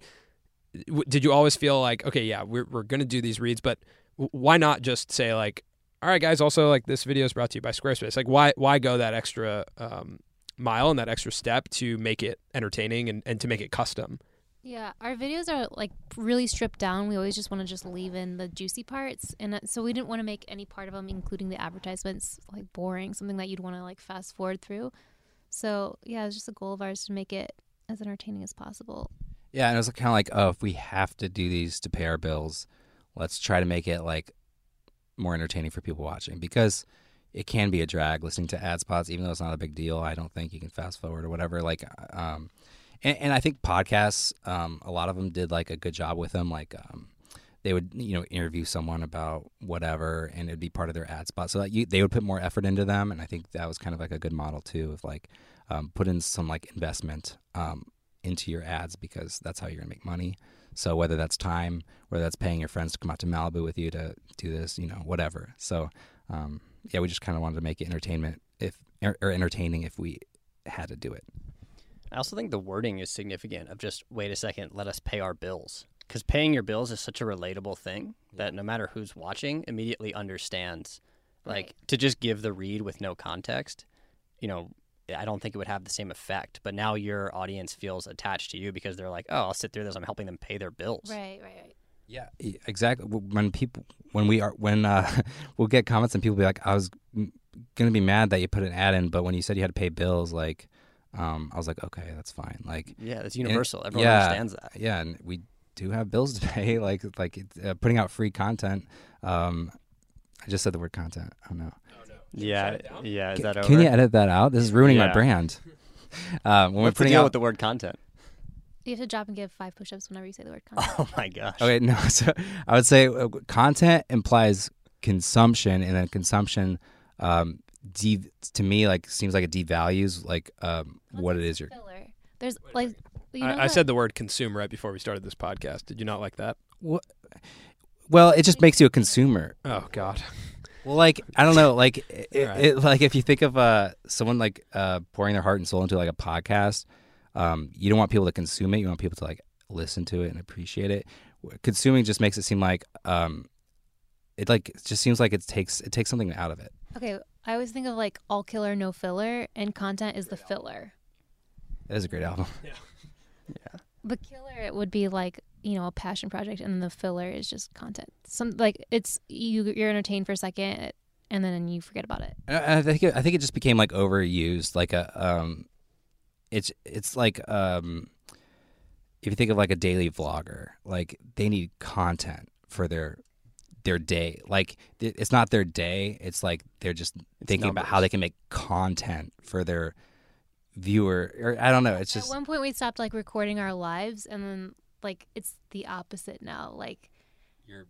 w- did you always feel like, okay, yeah, we're we're gonna do these reads, but w- why not just say like, all right, guys, also like this video is brought to you by Squarespace. Like why why go that extra um, mile and that extra step to make it entertaining and, and to make it custom? Yeah, our videos are like really stripped down. We always just want to just leave in the juicy parts, and that- so we didn't want to make any part of them, including the advertisements, like boring, something that you'd want to like fast forward through. So yeah, it's just a goal of ours to make it as entertaining as possible. Yeah, and it was kind of like, oh, if we have to do these to pay our bills, let's try to make it like more entertaining for people watching because it can be a drag listening to ad spots, even though it's not a big deal. I don't think you can fast forward or whatever. Like, um, and, and I think podcasts, um, a lot of them did like a good job with them. Like, um, they would you know interview someone about whatever, and it'd be part of their ad spot, so that you they would put more effort into them. And I think that was kind of like a good model too, of like um, put in some like investment um, into your ads because that's how you're gonna make money. So whether that's time, whether that's paying your friends to come out to Malibu with you to do this, you know, whatever. So um, yeah, we just kind of wanted to make it entertainment if or, or entertaining if we had to do it. I also think the wording is significant of just wait a second, let us pay our bills. Because paying your bills is such a relatable thing that no matter who's watching, immediately understands. Like Right. to just give the read with no context, you know, I don't think it would have the same effect. But now your audience feels attached to you because they're like, oh, I'll sit through this. I'm helping them pay their bills. Right, right, right. Yeah, exactly. When people, when we are, when uh, we'll get comments and people be like, "I was gonna be mad that you put an ad in, but when you said you had to pay bills, like, um, I was like, okay, that's fine. Like, Yeah, it's universal. Everyone yeah. understands that. yeah, and we do have bills to pay. Like, like uh, putting out free content. Um, I just said the word content. Oh no. Yeah, yeah. Is that over? Can you edit that out? This is ruining my Yeah. brand. Um, when What's we're the putting deal out with the word content? You have to drop and give five push-ups whenever you say the word content. Oh my gosh. Okay, no. So I would say uh, content implies consumption, and then consumption, um, de- to me, like seems like it devalues like um, what it is you're. Filler. There's like you know I, I said the word consume right before we started this podcast. Did you not like that? What? Well, it just makes you a consumer. Oh God. Well, like I don't know, like it, Right. it, like if you think of uh, someone like uh, pouring their heart and soul into like a podcast, um, you don't want people to consume it. You want people to like listen to it and appreciate it. Consuming just makes it seem like um, it like just seems like it takes it takes something out of it. Okay, I always think of like all killer, no filler, and content is the filler. That is a great album. Yeah. The killer it would be like you know a passion project, and then the filler is just content. Some like it's you you're entertained for a second, and then you forget about it. And I I think it, I think it just became like overused. Like a um, it's it's like um, if you think of like a daily vlogger, like they need content for their their day. Like th- it's not their day. It's like they're just thinking about how they can make content for their viewer. Or I don't know. It's just At one point, we stopped like recording our lives, and then like it's the opposite now. Like you're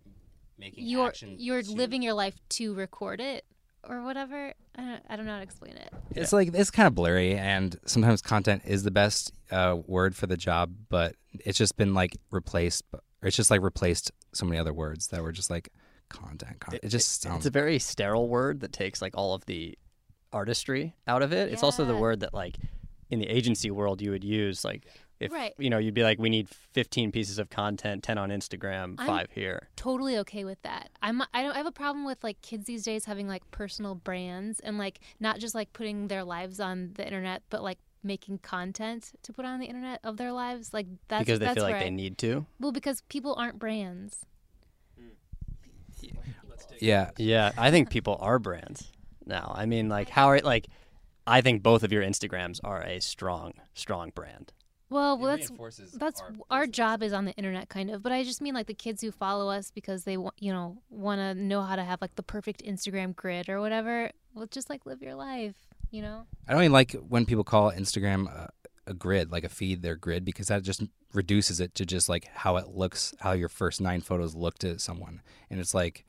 making you're you're living your life to record it or whatever. I don't, I don't know how to explain it. It's like it's kind of blurry, and sometimes content is the best uh, word for the job, but it's just been like replaced. b- Or it's just like replaced so many other words that were just like content. content. It, just sounds. It's a very sterile word that takes like all of the artistry out of it. It's also the word that like in the agency world you would use like If Right. you know, you'd be like, we need 15 pieces of content, 10 on Instagram, I'm- five here. totally okay with that. I'm I don't I have a problem with like kids these days having like personal brands and like not just like putting their lives on the internet, but like making content to put on the internet of their lives. Like that's because they that's feel like where they need to. well because people aren't brands. Yeah, Yeah, I think people are brands now. I mean, like how are like, I think both of your Instagrams are a strong, strong brand. Well, well that's that's our job is on the internet kind of but i just mean like the kids who follow us because they want you know want to know how to have like the perfect instagram grid or whatever well just like live your life you know I don't even like when people call Instagram a, a grid, like a feed, their grid, because that just reduces it to just like how it looks, how your first nine photos look to someone, and it's like,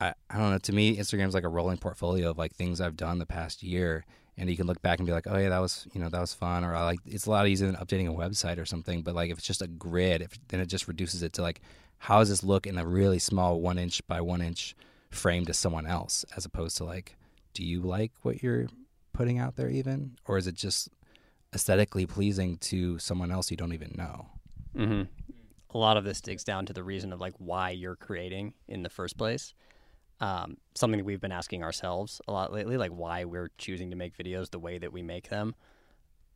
I, I don't know. To me, Instagram's like a rolling portfolio of like things I've done the past year, and you can look back and be like, oh yeah, that was you know that was fun, or I like it's a lot easier than updating a website or something. But like if it's just a grid, if, then it just reduces it to like, how does this look in a really small one inch by one inch frame to someone else, as opposed to like, do you like what you're putting out there even or is it just aesthetically pleasing to someone else you don't even know Mm-hmm. A lot of this digs down to the reason of like why you're creating in the first place. Um, something that we've been asking ourselves a lot lately, like why we're choosing to make videos the way that we make them.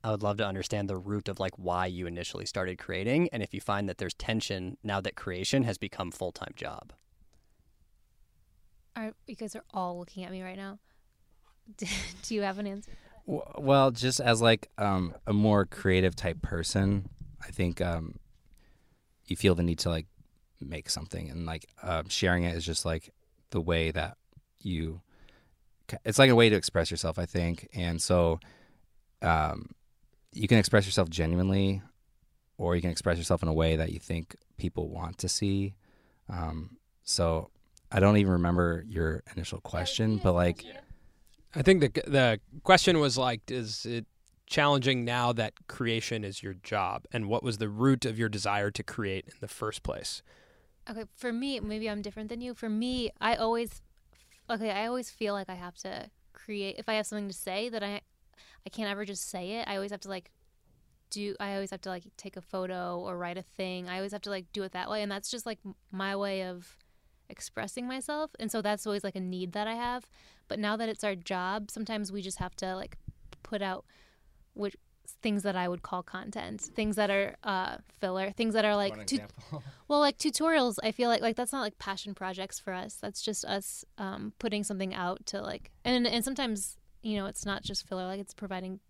I would love to understand the root of like why you initially started creating, and if you find that there's tension now that creation has become full time job. are you guys are all looking at me right now do you have an answer well just as like um, a more creative type person i think um, you feel the need to like make something and like uh, sharing it is just like the way that you it's like a way to express yourself i think. And so um, you can express yourself genuinely or you can express yourself in a way that you think people want to see. Um, so i don't even remember your initial question but like I think the the question was like, is it challenging now that creation is your job, and what was the root of your desire to create in the first place? Okay, for me, maybe I'm different than you. For me, I always okay, I always feel like I have to create if I have something to say that I I can't ever just say it. I always have to like do I always have to like take a photo or write a thing. I always have to like do it that way and that's just like my way of expressing myself. And so that's always like a need that I have. But now that it's our job, sometimes we just have to like put out which things that I would call content, things that are uh, filler, things that are like tu- well, like tutorials, I feel like like that's not like passion projects for us. That's just us um, putting something out to like, and and sometimes you know it's not just filler, like it's providing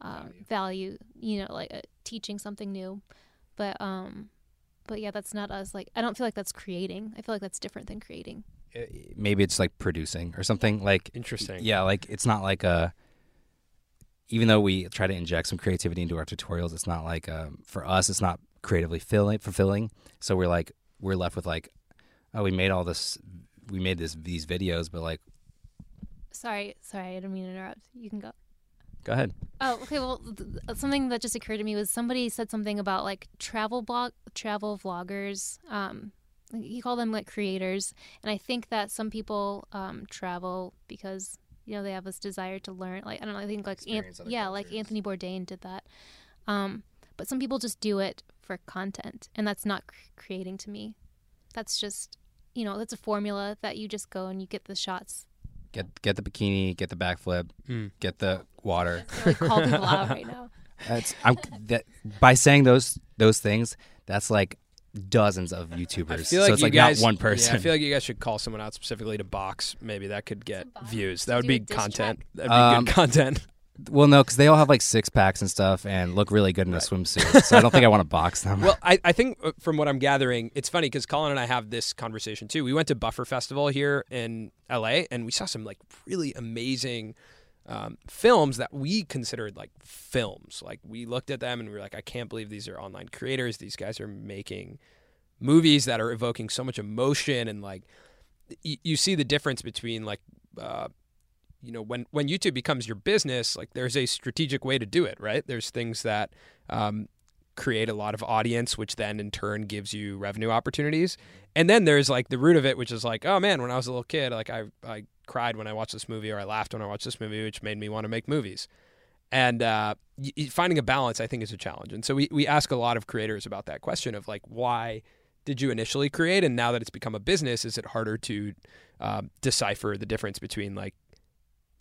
um, value. You know, like uh, teaching something new, but um, but yeah, that's not us. Like I don't feel like that's creating. I feel like that's different than creating. uh, maybe it's like producing or something like Interesting. yeah like it's not like a even though we try to inject some creativity into our tutorials it's not like um, for us it's not creatively filling, fulfilling so we're like we're left with like oh we made all this we made this these videos but like Sorry, sorry, I didn't mean to interrupt. You can go. go ahead Oh, okay. Well, th- th- something that just occurred to me was somebody said something about like travel blog, travel vloggers. Um, he called them like creators, and I think that some people um, travel because you know they have this desire to learn. Like I don't know. I think like Anth- Experience other yeah, like. Anthony Bourdain did that. Um, but some people just do it for content, and that's not cr- creating to me. That's just you know that's a formula that you just go and you get the shots. get get the bikini get the backflip Mm. get the water Really call people out right now. That's I'm that by saying those those things. That's like dozens of YouTubers. I feel like so it's you like guys, not one yeah, person. I feel like you guys should call someone out specifically to box. Maybe that could get views. That would be content. track? That'd be Um, good content. well, no, because they all have like six packs and stuff and look really good in a swimsuit. So I don't think I want to box them. Well, I, I think uh, from what I'm gathering, it's funny because Colin and I have this conversation too. We went to Buffer Festival here in LA and we saw some like really amazing um, films that we considered like films. Like we looked at them and we were like, I can't believe these are online creators. These guys are making movies that are evoking so much emotion and like y- you see the difference between like uh, you know when when YouTube becomes your business, like there's a strategic way to do it, right? There's things that um, create a lot of audience, which then in turn gives you revenue opportunities. And then there's like the root of it, which is like, oh man, when I was a little kid, like I I cried when I watched this movie, or I laughed when I watched this movie, which made me want to make movies. and uh, y- y- finding a balance I think is a challenge. And so we we ask a lot of creators about that question of like why did you initially create, and now that it's become a business, is it harder to um, decipher the difference between like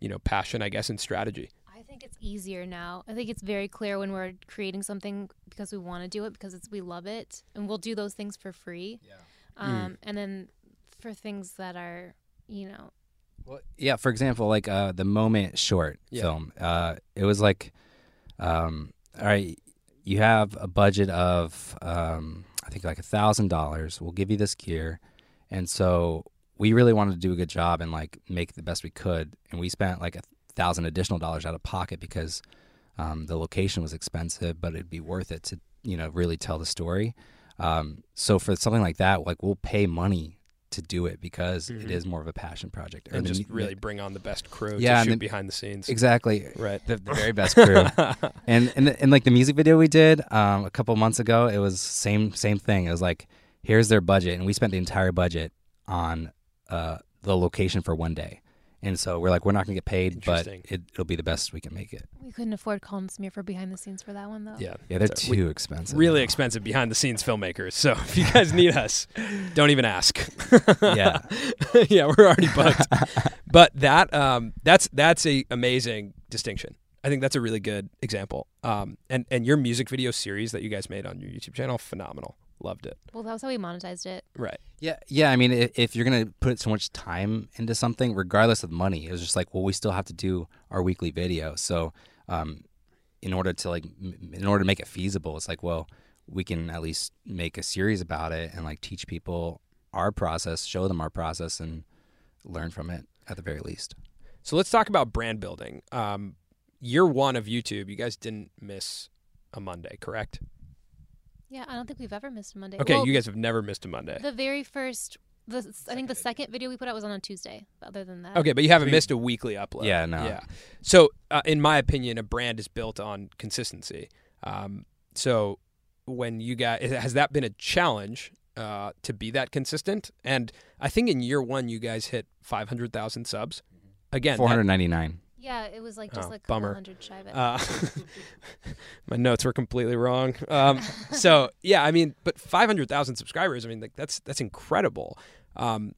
you know passion, I guess, and strategy? I think it's easier now. I think it's very clear when we're creating something because we want to do it because it's we love it, and we'll do those things for free. Yeah. Um, and then for things that are, you know, Well, yeah. For example, like uh, the Moment short Yeah. film. Uh, it was like, um, all right, you have a budget of, um, I think like a thousand dollars. We'll give you this gear, and so we really wanted to do a good job and like make the best we could, and we spent like a thousand additional dollars out of pocket because um, the location was expensive, but it'd be worth it to you know really tell the story. Um, so for something like that, like we'll pay money to do it because it Mhm. is more of a passion project And the just mu- really bring on the best crew Yeah, to shoot then- behind the scenes. exactly Right. the, the very best crew. and and and like the music video we did um, a couple months ago, it was same same thing. It was like here's their budget, and we spent the entire budget on uh, the location for one day. And so we're like, we're not gonna get paid, but it, it'll be the best we can make it. we couldn't afford Colin Samir for behind the scenes for that one though. Yeah. Yeah, they're So we- too expensive. really now. expensive behind the scenes filmmakers. So if you guys need us, don't even ask. Yeah. yeah, we're already booked. but that um, that's that's a amazing distinction. I think that's a really good example. Um, and and your music video series that you guys made on your YouTube channel, phenomenal. Loved it. Well, that was how we monetized it. Right. Yeah, yeah. I mean, if, if you're gonna put so much time into something, regardless of money, it was just like, well, we still have to do our weekly video. So, um, in order to like, in order to make it feasible, it's like, well, we can at least make a series about it and like teach people our process, show them our process, and learn from it at the very least. So let's talk about brand building. Um, year one of YouTube, you guys didn't miss a Monday, correct? Yeah, I don't think we've ever missed a Monday. Okay, Well, you guys have never missed a Monday. The very first, the I think the second video we put out was on a Tuesday. Other than that, Okay, but you haven't missed a weekly upload. Yeah, no. Yeah. So, uh, in my opinion, a brand is built on consistency. Um, so, when you guys has that been a challenge uh, to be that consistent? And I think in year one, you guys hit five hundred thousand subs. Again, Four that- hundred ninety nine. Yeah, it was like just Oh, like a bummer. hundred shy of it. Uh, my notes were completely wrong. Um, so yeah, I mean, but five hundred thousand subscribers. I mean, like that's that's incredible. Um,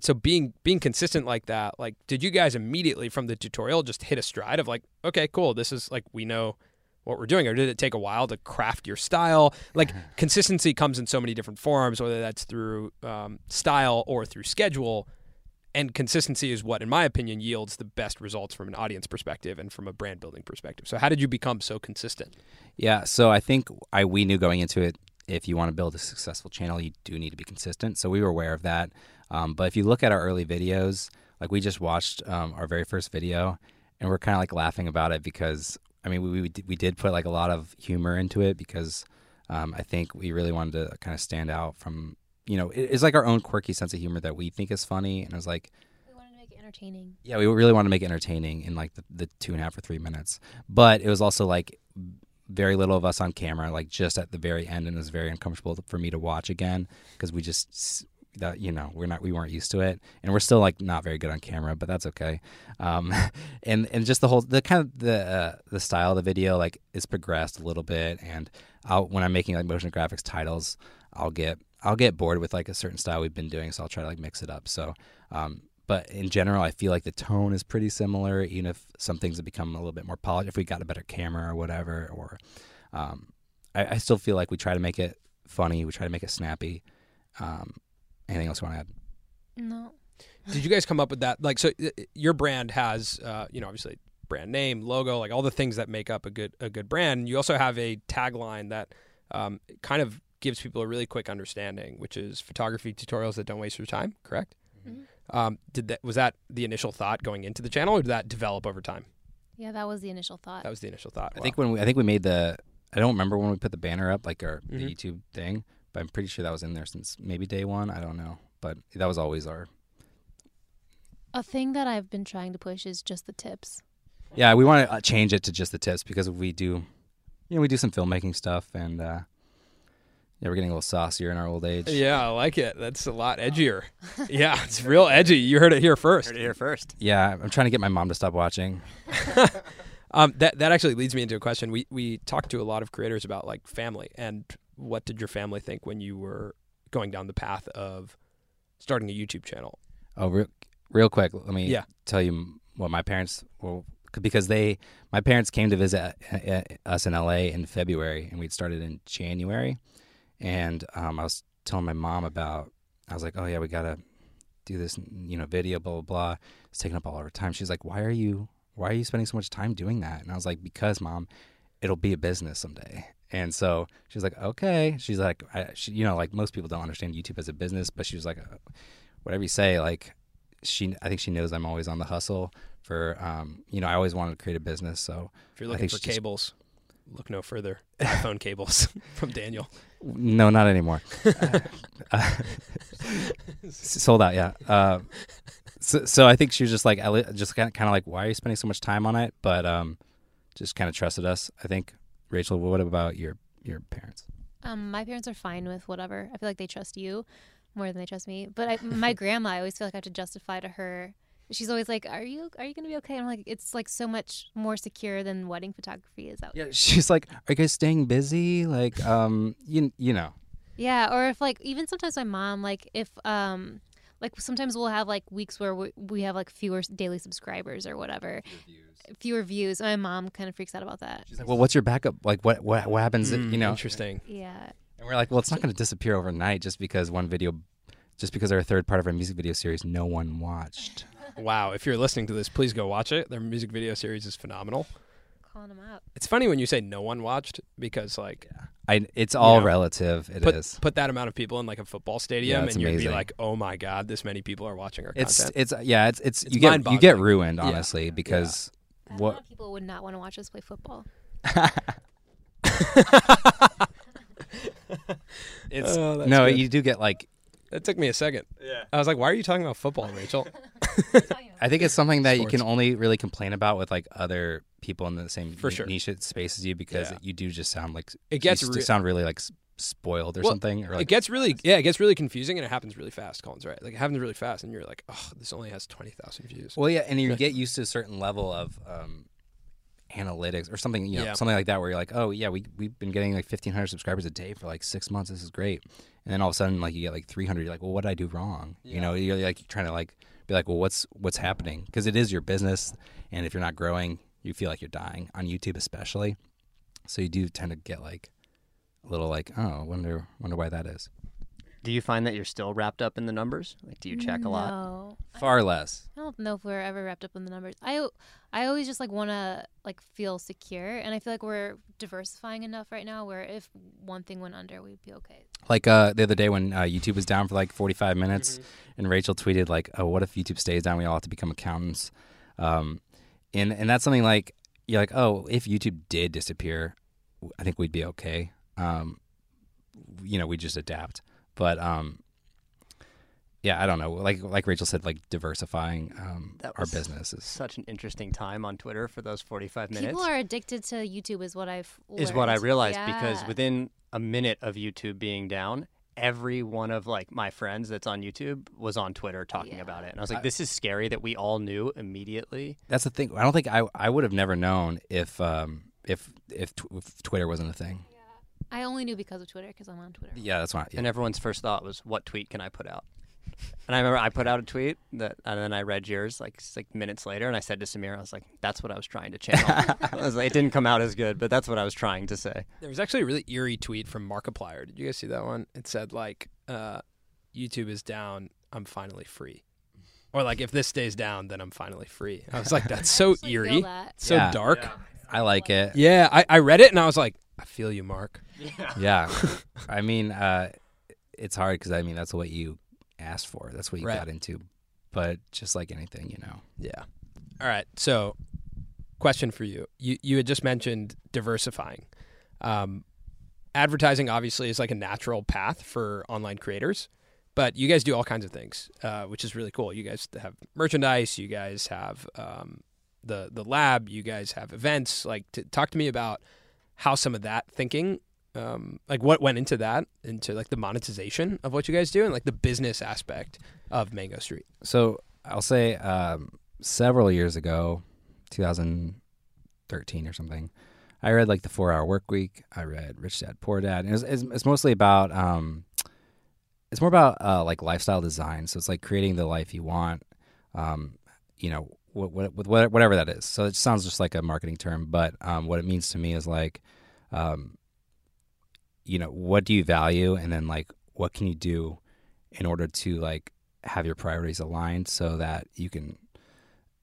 so being being consistent like that, like, did you guys immediately from the tutorial just hit a stride of like, okay, cool, this is like we know what we're doing, or did it take a while to craft your style? Like consistency comes in so many different forms, whether that's through um, style or through schedule. And consistency is what, in my opinion, yields the best results from an audience perspective and from a brand building perspective. So, how did you become so consistent? Yeah, so I think I we knew going into it if you want to build a successful channel, you do need to be consistent. So we were aware of that. Um, but if you look at our early videos, like we just watched um, our very first video, and we're kind of like laughing about it because I mean we we we did put like a lot of humor into it because um, I think we really wanted to kind of stand out from you know it- it's like our own quirky sense of humor that we think is funny, and it was like we wanted to make it entertaining. yeah, we really wanted to make it entertaining in like the, the two and a half or three minutes. But it was also like very little of us on camera, like just at the very end, and it was very uncomfortable for me to watch again because we just that you know we're not we weren't used to it, and we're still like not very good on camera, but that's okay. Um, and and just the whole the kind of the uh, the style of the video like is progressed a little bit, and I'll when I'm making like motion graphics titles, I'll get I'll get bored with like a certain style we've been doing, so I'll try to like mix it up. So um, but in general, I feel like the tone is pretty similar, even if some things have become a little bit more polished. If we got a better camera or whatever, or um, I, I still feel like we try to make it funny. We try to make it snappy. Um, anything else you want to add? No. Did you guys come up with that? Like, so uh, your brand has, uh, you know, obviously brand name, logo, like all the things that make up a good a good brand. You also have a tagline that um, kind of gives people a really quick understanding, which is photography tutorials that don't waste your time. Correct? Mhm. Um, did that was that the initial thought going into the channel, or did that develop over time? Yeah, that was the initial thought. That was the initial thought. I think when we, I think we made the. I don't remember when we put the banner up, like our Mhm. the YouTube thing, but I'm pretty sure that was in there since maybe day one. I don't know, but that was always our. A thing that I've been trying to push is just the tips. Yeah, we want to uh, change it to just the tips because we do, you know, we do some filmmaking stuff, and uh, yeah, we're getting a little saucier in our old age. Yeah, I like it. That's a lot edgier. yeah, it's real edgy. You heard it here first. Heard it here first. Yeah, I'm trying to get my mom to stop watching. Um, that that actually leads me into a question. We we talked to a lot of creators about like family and what did your family think when you were going down the path of starting a YouTube channel? Oh, real, real quick, let me Yeah. tell you what my parents well because they my parents came to visit uh, uh, us in LA in February and we'd started in January, and um, I was telling my mom about I was like, oh yeah, we gotta do this you know video blah blah blah. It's taking up all of our time. She's like, why are you why are you spending so much time doing that? And I was like, because mom, it'll be a business someday. And so she's like, okay. She's like, I, she, you know, like most people don't understand YouTube as a business, but she was like, uh, whatever you say, like she, I think she knows I'm always on the hustle for, um, you know, I always wanted to create a business. So If you're looking for cables, look no further. iPhone cables from Daniel. no, not anymore. Uh, sold out. Yeah. Uh, so, so I think she was just like, I just kind of, kind of like, why are you spending so much time on it? But, um, just kind of trusted us. I think Rachel, what about your, your parents? Um, my parents are fine with whatever. I feel like they trust you more than they trust me. But I, my grandma, I always feel like I have to justify to her. She's always like, "Are you are you gonna be okay?" And I'm like, "It's like so much more secure than wedding photography is out." Yeah, she's like, "Are you guys staying busy? Like, um, you you know." Yeah, or if like even sometimes my mom like if um like sometimes we'll have like weeks where we, we have like fewer daily subscribers or whatever, fewer views. My mom kind of freaks out about that. She's like, "Well, what's your backup? Like, what what what happens? if- Mm, you know?" interesting. Yeah, And we're like, "Well, it's not going to disappear overnight just because one video, just because our third part of our music video series, no one watched." Wow. If you're listening to this, please go watch it. Their music video series is phenomenal. calling them out. It's funny when you say no one watched because like I it's all know, relative. It is. put put that amount of people in like a football stadium it's and you'd be like, oh my god, this many people are watching our It's content. it's yeah. It's it's, It's you get you get mind-boggling. ruined Yeah. honestly because A what of people would not want to watch us play football. it's Oh, that's no. good. You do get like That took me a second. Yeah. I was like, why are you talking about football, Rachel? I think it's something that you can only really complain about with like other people in the same For ni- sure. niche space as you because Yeah. you do just sound like It gets you re- sound really like spoiled or Well, something or it gets really yeah, it gets really confusing and it happens really fast, Colin's right. Like it happens really fast and you're like, oh, this only has twenty thousand views. well yeah and you get used to a certain level of um analytics or something you know Yeah. something like that where you're like oh yeah we we've been getting like 1500 subscribers a day for like 6 months. This is great. And then all of a sudden like you get like 300 you're like well what did I do wrong? You know you're like trying to like be like well what's what's happening? Because it is your business. And if you're not growing you feel like you're dying on YouTube especially. So you do tend to get like a little like oh wonder wonder why that is Do you find that you're still wrapped up in the numbers? Like, do you check a lot? No. far less I don't know if we're ever wrapped up in the numbers. I I always just like want to like feel secure, and I feel like we're diversifying enough right now where if one thing went under, we'd be okay. like uh the other day when uh, YouTube was down for like 45 minutes Mm-hmm. and Rachel tweeted like oh what if YouTube stays down we all have to become accountants um and and that's something like you're like oh if YouTube did disappear I think we'd be okay um you know we just adapt but um yeah I don't know like like Rachel said like diversifying um That our business is Such an interesting time on Twitter for those 45 minutes. People are addicted to YouTube, is what I've is what I learned. realized because within a minute of YouTube being down, every one of like my friends that's on YouTube was on Twitter talking Yeah. about it. And I was like, this is scary that we all knew immediately. that's the thing I don't think I I would have never known if um if if, tw- if Twitter wasn't a thing I only knew because of Twitter because I'm on Twitter. yeah that's why yeah. And everyone's first thought was, what tweet can I put out? And I remember I put out a tweet that, and then I read yours like like minutes later, and I said to Samir, I was like, "That's what I was trying to channel." I was like, it didn't come out as good, but that's what I was trying to say. There was actually a really eerie tweet from Markiplier. Did you guys see that one? It said like, uh, "YouTube is down. I'm finally free," or like, "If this stays down, then I'm finally free." I was like, "That's so eerie, that. so Yeah. dark." I like it Yeah, I, I read it and I was like, "I feel you, Mark." Yeah, I mean, uh, it's hard because I mean that's what you asked for. That's what you Right. got into. But just like anything, you know. Yeah. All right. So, question for you. You you had just mentioned diversifying. Um, advertising obviously is like a natural path for online creators, but you guys do all kinds of things, uh, which is really cool. You guys have merchandise. You guys have um, the the lab. You guys have events. Like, to, talk to me about how some of that thinking. Um, like what went into that, into like the monetization of what you guys do, and like the business aspect of Mango Street. So I'll say um, several years ago, 2013 or something. I read like the Four Hour Work Week. I read Rich Dad Poor Dad. And it's, it's, it's mostly about um, it's more about uh, like lifestyle design. So it's like creating the life you want. Um, you know, with what, whatever that is. So it sounds just like a marketing term, but um, what it means to me is like, um, you know, what do you value, and then like, what can you do in order to like have your priorities aligned so that you can,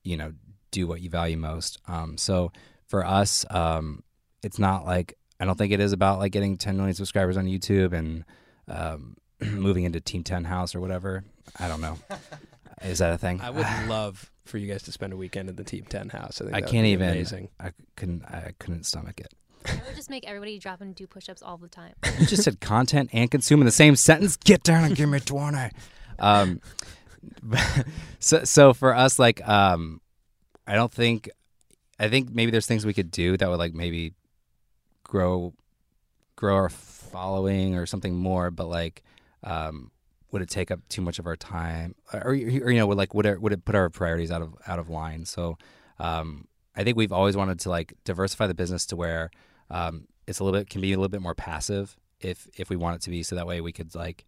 you know, do what you value most. Um, so for us, um, it's not like I don't think it is about like getting 10 million subscribers on YouTube and um, moving into Team 10 House or whatever. I don't know. Is that a thing? I would love for you guys to spend a weekend at the Team Ten house. I think I can't even. Amazing. I couldn't. I couldn't stomach it. I would just make everybody drop and do push-ups all the time. You just said content and consume in the same sentence. Get down and give me twenty. Um, so so for us, like, um, I don't think. I think maybe there's things we could do that would like maybe grow grow our following or something more, but like, um, would it take up too much of our time, or, or you know, would like would it would it put our priorities out of out of line? So, um, I think we've always wanted to like diversify the business to where um, it's a little bit can be a little bit more passive if if we want it to be, so that way we could like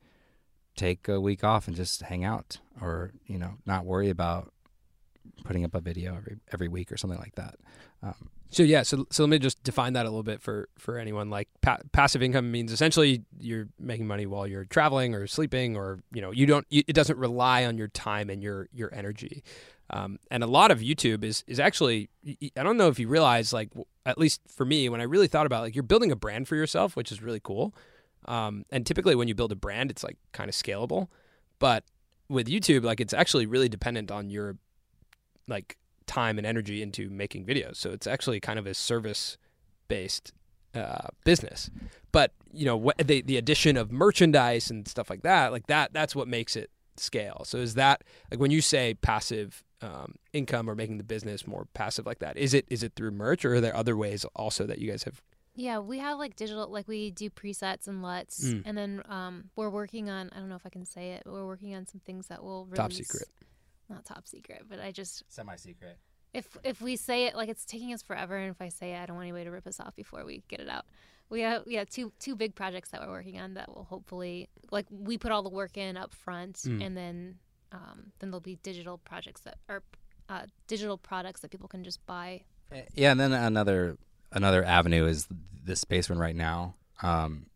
take a week off and just hang out, or you know, not worry about putting up a video every every week or something like that. Um, So yeah, so so let me just define that a little bit for for anyone. Like pa- passive income means essentially you're making money while you're traveling or sleeping, or you know you don't. You, it doesn't rely on your time and your your energy. Um, and a lot of YouTube is is actually I don't know if you realize like at least for me when I really thought about like you're building a brand for yourself, which is really cool. Um, and typically when you build a brand, it's like kind of scalable. But with YouTube, like it's actually really dependent on your like time and energy into making videos. So it's actually kind of a service based uh, business. But you know, what, the the addition of merchandise and stuff like that, like that, that's what makes it scale. So is that like when you say passive um, income or making the business more passive like that? Is it is it through merch or are there other ways also that you guys have? Yeah, we have like digital, like we do presets and LUTs, Mm. and then um, we're working on. I don't know if I can say it, but we're working on some things that will release. Top secret. Not top secret, but I just Semi secret. if if we say it like it's taking us forever, and if I say it, I don't want anybody to rip us off before we get it out. We have we have two two big projects that we're working on that will hopefully like we put all the work in up front, Mm. and then um, then there'll be digital projects that are uh, digital products that people can just buy. Yeah, and then another another avenue is the space we're in right now. Um,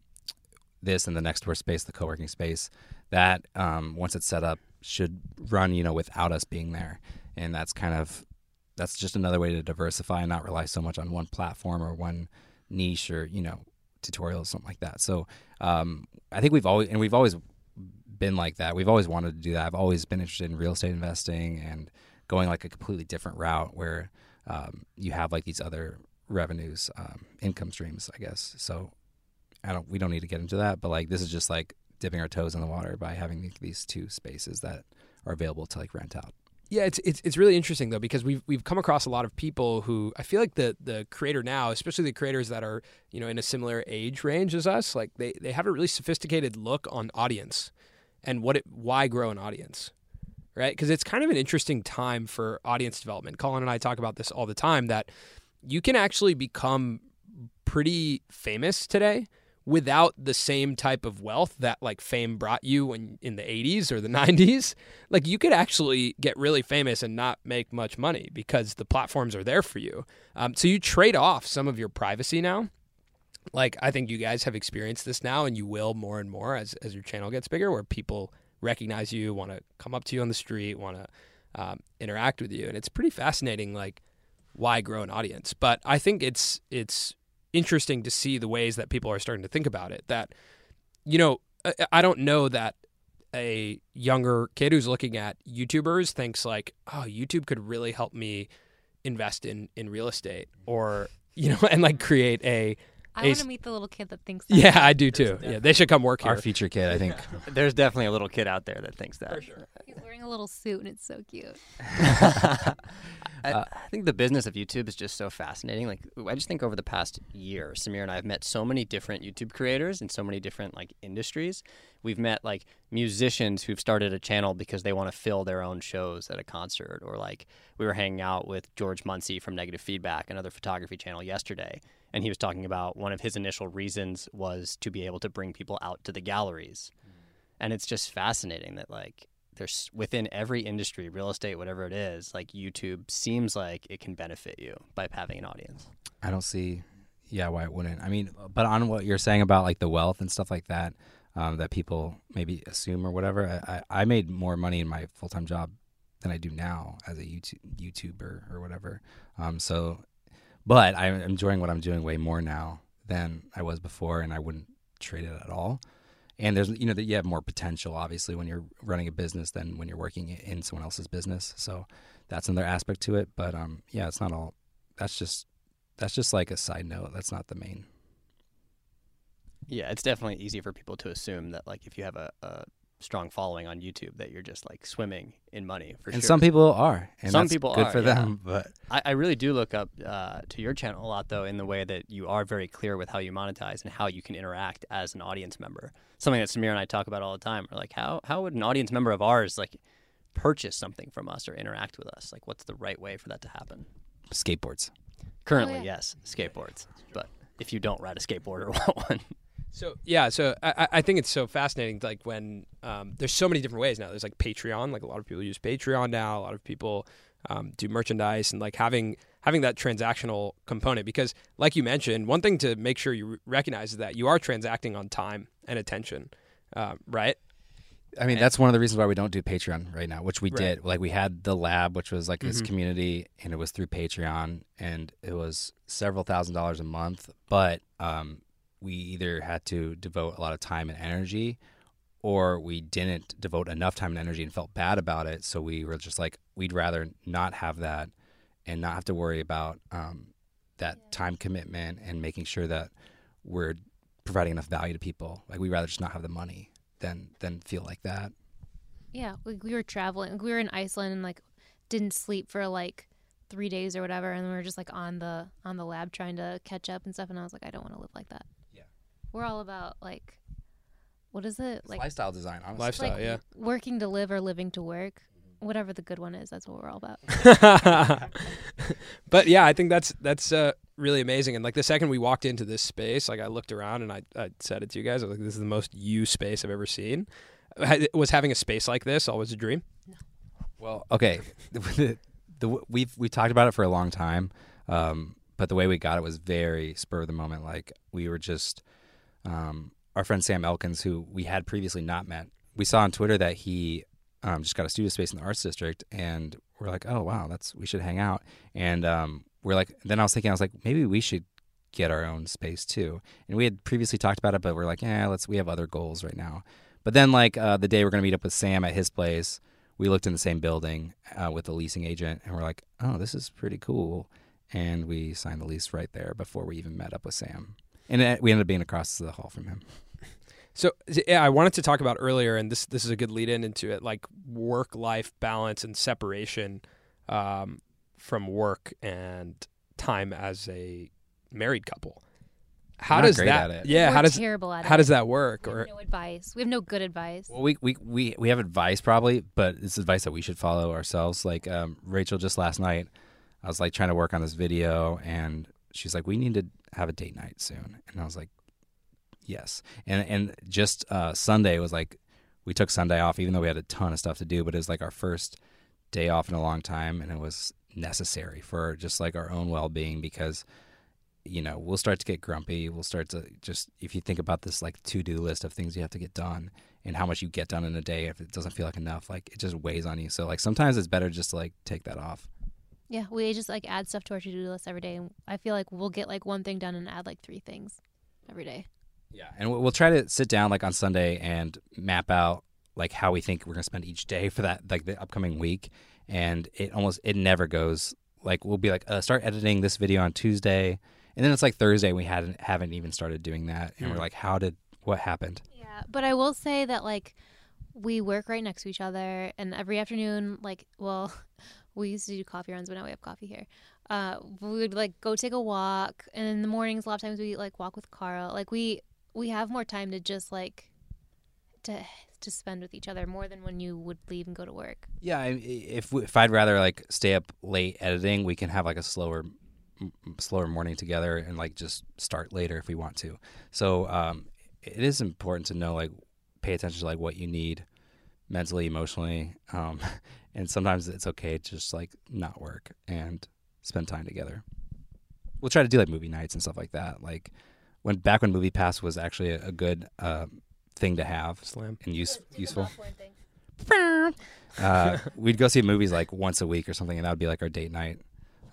this and the next door space, the co-working space, that um, once it's set up should run, you know, without us being there, and that's kind of that's just another way to diversify and not rely so much on one platform or one niche or you know tutorials something like that. So um, I think we've always and we've always been like that. We've always wanted to do that. I've always been interested in real estate investing and going like a completely different route where um, you have like these other revenues, um, income streams, I guess. So I don't, we don't need to get into that, but like this is just like dipping our toes in the water by having these two spaces that are available to like rent out. Yeah, it's it's it's really interesting though because we've we've come across a lot of people who I feel like the the creator now, especially the creators that are you know in a similar age range as us, like they they have a really sophisticated look on audience and what it why grow an audience, right? Because it's kind of an interesting time for audience development. Colin and I talk about this all the time that you can actually become pretty famous today without the same type of wealth that like fame brought you when in the 80s or the 90s like you could actually get really famous and not make much money because the platforms are there for you. Um, so you trade off some of your privacy now. Like i think you guys have experienced this now and you will more and more as, as your channel gets bigger where people recognize you want to come up to you on the street want to um, interact with you. And it's pretty fascinating like why grow an audience? But i think it's it's interesting to see the ways that people are starting to think about it that you know I, don't know that a younger kid who's looking at YouTubers thinks like, oh, YouTube could really help me invest in in real estate or you know and like create a I A want s- to meet the little kid that thinks. That yeah, I do too. Yeah, they should come work here. Our future kid, I think. There's definitely a little kid out there that thinks that. For sure. He's wearing a little suit and it's so cute. I, Uh, I think the business of YouTube is just so fascinating. Like, I just think over the past year, Samir and I have met so many different YouTube creators in so many different like industries. We've met like musicians who've started a channel because they want to fill their own shows at a concert, or like we were hanging out with George Muncey from Negative Feedback, another photography channel, yesterday, and he was talking about one of his initial reasons was to be able to bring people out to the galleries, hmm. and it's just fascinating that like there's within every industry, real estate, whatever it is, like YouTube seems like it can benefit you by having an audience. I don't see, yeah, why it wouldn't. I mean, but on what you're saying about like the wealth and stuff like that, um, that people maybe assume or whatever, I, I, I made more money in my full time job than I do now as a YouTube YouTuber or whatever. Um, so, but I'm enjoying what I'm doing way more now than I was before, and I wouldn't trade it at all. And there's, you know, that you have more potential, obviously, when you're running a business than when you're working in someone else's business. So that's another aspect to it. But um, yeah, it's not all. That's just that's just like a side note. That's not the main. Yeah, it's definitely easy for people to assume that like if you have a, a strong following on YouTube that you're just like swimming in money for sure. and sure. some people are. And Some that's people good are, for yeah. them. But I, I really do look up uh, to your channel a lot, though, in the way that you are very clear with how you monetize and how you can interact as an audience member. Something that Samir and I talk about all the time. We're like, how how would an audience member of ours like purchase something from us or interact with us? Like, what's the right way for that to happen? skateboards. Currently, yeah. yes, skateboards. But if you don't ride a skateboard or want one, So yeah, so I, I- think it's so fascinating. Like when um, there's so many different ways now. There's like Patreon. Like a lot of people use Patreon now. A lot of people um, do merchandise and like having having that transactional component. Because like you mentioned, one thing to make sure you recognize is that you are transacting on time and attention, um, right? I mean, that's one of the reasons why we don't do Patreon right now, which we Right. did. Like we had the lab, which was like this Mhm. community, and it was through Patreon, and it was several thousand dollars a month. But um, we either had to devote a lot of time and energy, or we didn't devote enough time and energy and felt bad about it. So we were just like, we'd rather not have that, and not have to worry about um, that time commitment and making sure that we're providing enough value to people. Like we'd rather just not have the money than than feel like that. Yeah, we, we were traveling. We were in Iceland and like didn't sleep for like three days or whatever, and we were just like on the on the lab trying to catch up and stuff. And I was like, I don't want to live like that. Yeah. we're all about like, what is it like? lifestyle design, honestly. Lifestyle, like yeah. working to live or living to work, whatever the good one is. That's what we're all about. but yeah, I think that's that's uh, really amazing. And like the second we walked into this space, like I looked around and I, I said it to you guys. I was like, "This is the most you space I've ever seen." Ha- Was having a space like this always a dream? Well, okay, the, the, we've we talked about it for a long time, um, but the way we got it was very spur of the moment. Like we were just um, our friend Sam Elkins, who we had previously not met. We saw on Twitter that he um, just got a studio space in the Arts District, and we're like, oh wow, that's we should hang out. And um, we're like, then I was thinking, I was like, maybe we should get our own space too. And we had previously talked about it, but we're like, yeah, let's. We have other goals right now. But then, like uh, the day we're gonna meet up with Sam at his place, we looked in the same building uh, with the leasing agent, and we're like, oh, this is pretty cool. And we signed the lease right there before we even met up with Sam. And it, we ended up being across the hall from him. So yeah, I wanted to talk about earlier, and this this is a good lead in into it, like work life balance and separation um, from work and time as a married couple. How We're not does great that? at it. Yeah, we're how does terrible at how it. does that work? We Or no advice. We have no good advice. Well, we, we, we, we have advice probably, but it's advice that we should follow ourselves. Like um, Rachel just last night, I was like trying to work on this video, and she's like, "We need to have a date night soon," and I was like, "Yes." And and just uh, Sunday was like, we took Sunday off, even though we had a ton of stuff to do, but it was like our first day off in a long time, and it was necessary for just like our own well being because you know, we'll start to get grumpy. We'll start to just, if you think about this like to do list of things you have to get done and how much you get done in a day, if it doesn't feel like enough, like it just weighs on you. So, like, sometimes it's better just to like take that off. Yeah, we just like add stuff to our to do list every day, and I feel like we'll get like one thing done and add like three things every day. Yeah. And we'll, we'll try to sit down like on Sunday and map out like how we think we're going to spend each day for that, like the upcoming week. And it almost, it never goes like, we'll be like, uh, start editing this video on Tuesday. And then it's like Thursday, we hadn't, haven't even started doing that. And we're Hmm. like, how did, what happened? Yeah, but I will say that like we work right next to each other, and every afternoon, like, well, we used to do coffee runs, but now we have coffee here. Uh, we would like go take a walk, and in the mornings, a lot of times we like walk with Carl. Like we we have more time to just like to to spend with each other more than when you would leave and go to work. Yeah, if if I'd rather like stay up late editing, we can have like a slower slower morning together and like just start later if we want to. So um, it is important to know like pay attention to like what you need mentally, emotionally, um, and sometimes it's okay to just like not work and spend time together. We'll try to do like movie nights and stuff like that. Like when back when Movie Pass was actually a, a good uh, thing to have Slam. and use useful uh, we'd go see movies like once a week or something, and that would be like our date night.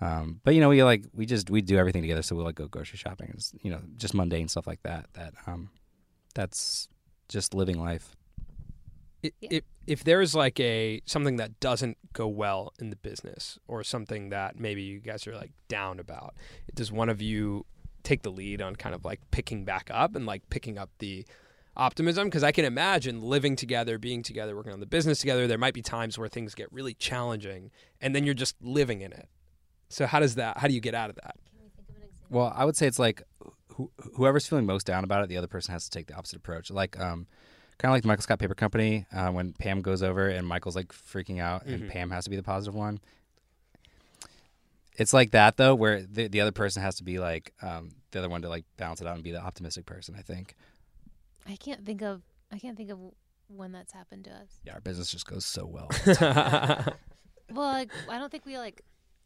Um, but you know, we like we just we do everything together. So we'll like go grocery shopping, and, you know, just mundane stuff like that. That um, that's just living life. I- Yeah. If if there's like a something that doesn't go well in the business or something that maybe you guys are like down about, does one of you take the lead on kind of like picking back up and like picking up the optimism? Because I can imagine living together, being together, working on the business together. There might be times where things get really challenging, and then you're just living in it. So how does that? How do you get out of that? Well, I would say it's like who, whoever's feeling most down about it, the other person has to take the opposite approach. Like um, kind of like the Michael Scott Paper Company uh, when Pam goes over and Michael's like freaking out, and Mhm. Pam has to be the positive one. It's like that though, where the, the other person has to be like um, the other one to like balance it out and be the optimistic person. I think. I can't think of I can't think of when that's happened to us. Yeah, our business just goes so well. Well, like I don't think we like.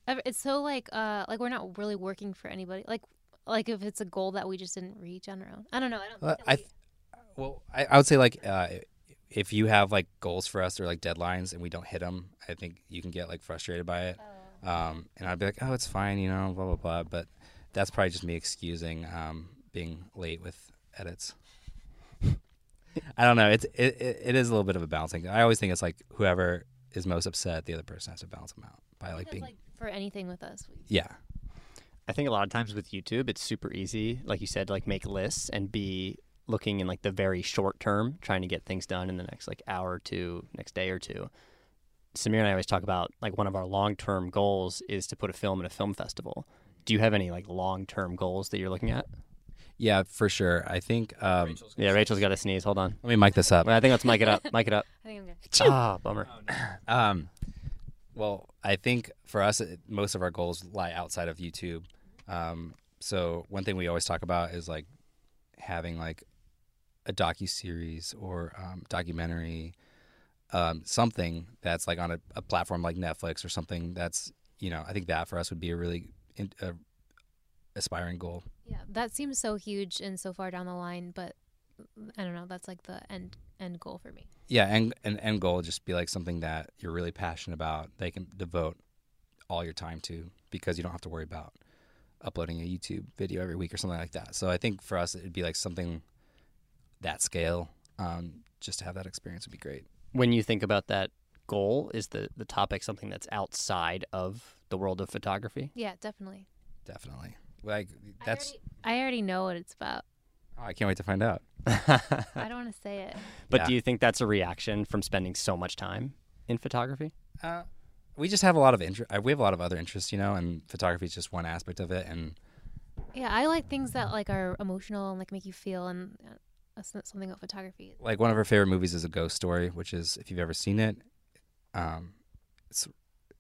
Ever, it's so like uh like we're not really working for anybody. Like like if it's a goal that we just didn't reach on our own. I don't know. I don't. Uh, Think that I we- th- well, I, I would say like uh, if you have like goals for us or like deadlines and we don't hit them, I think you can get like frustrated by it. Oh. Um, and I'd be like, oh, it's fine, you know, blah blah blah. But that's probably just me excusing um, being late with edits. I don't know. It's it, it, it is a little bit of a balancing. I always think it's like whoever is most upset, the other person has to balance them out by like being like for anything with us. We, yeah. I think a lot of times with YouTube, it's super easy, like you said, to like make lists and be looking in like the very short term, trying to get things done in the next like hour or two, next day or two. Samir and I always talk about like one of our long term goals is to put a film in a film festival. Do you have any like long term goals that you're looking at? Yeah, for sure. I think. Um, Yeah, Rachel's got to sneeze. Hold on. let me mic this up. I think let's mic it up. Mic it up. I think I'm good. Ah, bummer. Um, well, I think for us, it, most of our goals lie outside of YouTube. Um, so one thing we always talk about is like having like a docu series or um, documentary, um, something that's like on a, a platform like Netflix or something that's you know I think that for us would be a really in, a aspiring goal. Yeah, that seems so huge and so far down the line, but I don't know. That's like the end end goal for me. Yeah, and and end goal would just be like something that you're really passionate about. They can devote all your time to because you don't have to worry about uploading a YouTube video every week or something like that. So I think for us, it'd be like something that scale. Um, just to have that experience would be great. When you think about that goal, is the the topic something that's outside of the world of photography? Yeah, definitely. Definitely. Like that's. I already, I already know what it's about. oh, I can't wait to find out. I don't want to say it. But Yeah. do you think that's a reaction from spending so much time in photography? Uh, we just have a lot of interest. We have a lot of other interests, you know, and photography is just one aspect of it. And Yeah, I like things that like are emotional and like make you feel, and uh, that's not something about photography. like one of our favorite movies is a ghost story, which is if you've ever seen it, um, it's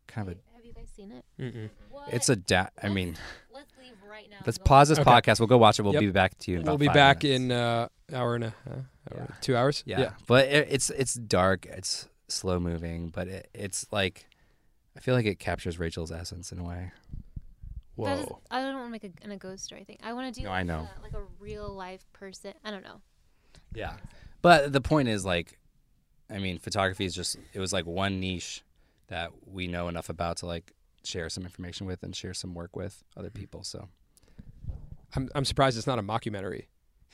kind of a Have you guys seen it? Mm-mm. What? it's a da- I mean, Let's leave right now. let's pause this Okay. podcast. We'll go watch it. We'll Yep. be back to you. In We'll be five back minutes. in uh, hour and a hour, Yeah. two hours. yeah. yeah. But it, it's it's dark. It's slow moving, but it, it's like I feel like it captures Rachel's essence in a way. That is, Whoa. I don't want to make a, an, a ghost story thing. I want to do No, like, I know. A, like a real life person. I don't know. Yeah. But the point is like, I mean, photography is just it was like one niche that we know enough about to like share some information with and share some work with other mm-hmm. people. So I'm I'm surprised it's not a mockumentary,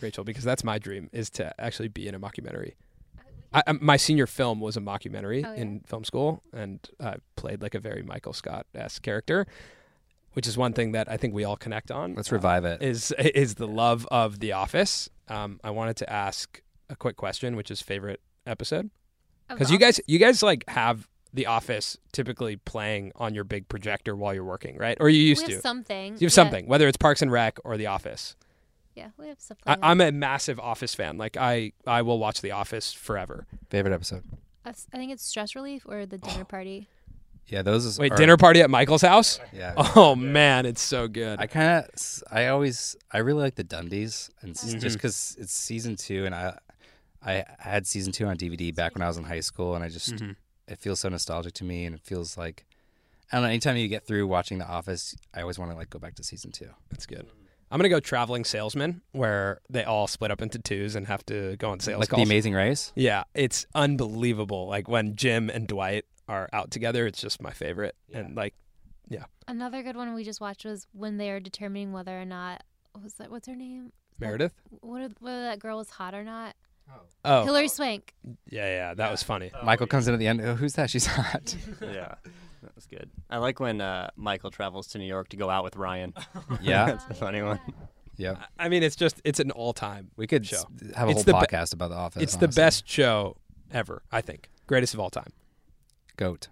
Rachel, because that's my dream is to actually be in a mockumentary. I, I, my senior film was a mockumentary Oh, yeah? in film school, and I played like a very Michael Scott esque character, which is one thing that I think we all connect on. let's uh, revive it. is is the love of The Office. Um, I wanted to ask a quick question, which is favorite episode, because you guys you guys like have The Office typically playing on your big projector while you're working, right? Or you used we to. have something. You have yeah. something, whether it's Parks and Rec or The Office. Yeah, we have stuff. I, Like that. I'm a massive Office fan. Like I, I will watch The Office forever. Favorite episode? I think it's stress relief or the dinner party. Yeah, those. Is, Wait, are- dinner party at Michael's house? Yeah. Oh man, it's so good. I kind of, I always, I really like the Dundies, and it's Mhm. just because it's season two, and I, I had season two on DVD back when I was in high school, and I just, Mhm. it feels so nostalgic to me, and it feels like, I don't know. Anytime you get through watching The Office, I always want to like go back to season two. That's good. I'm gonna go traveling salesman, where they all split up into twos and have to go on sales like calls. the Amazing Race. Yeah, it's unbelievable. Like when Jim and Dwight are out together, it's just my favorite. And like, yeah. Another good one we just watched was when they are determining whether or not what was that what's her name? Meredith. What whether that girl was hot or not? Oh, Hilary Swank. yeah, yeah, that was funny. Michael comes in at the end. Oh, who's that? She's hot. yeah, that was good. I like when uh, Michael travels to New York to go out with Ryan. yeah. That's a funny one. Yeah. I mean, it's just it's an all-time. We could Show. s- have a It's whole the be- podcast about The Office. It's the best show ever. I think greatest of all time. Goat.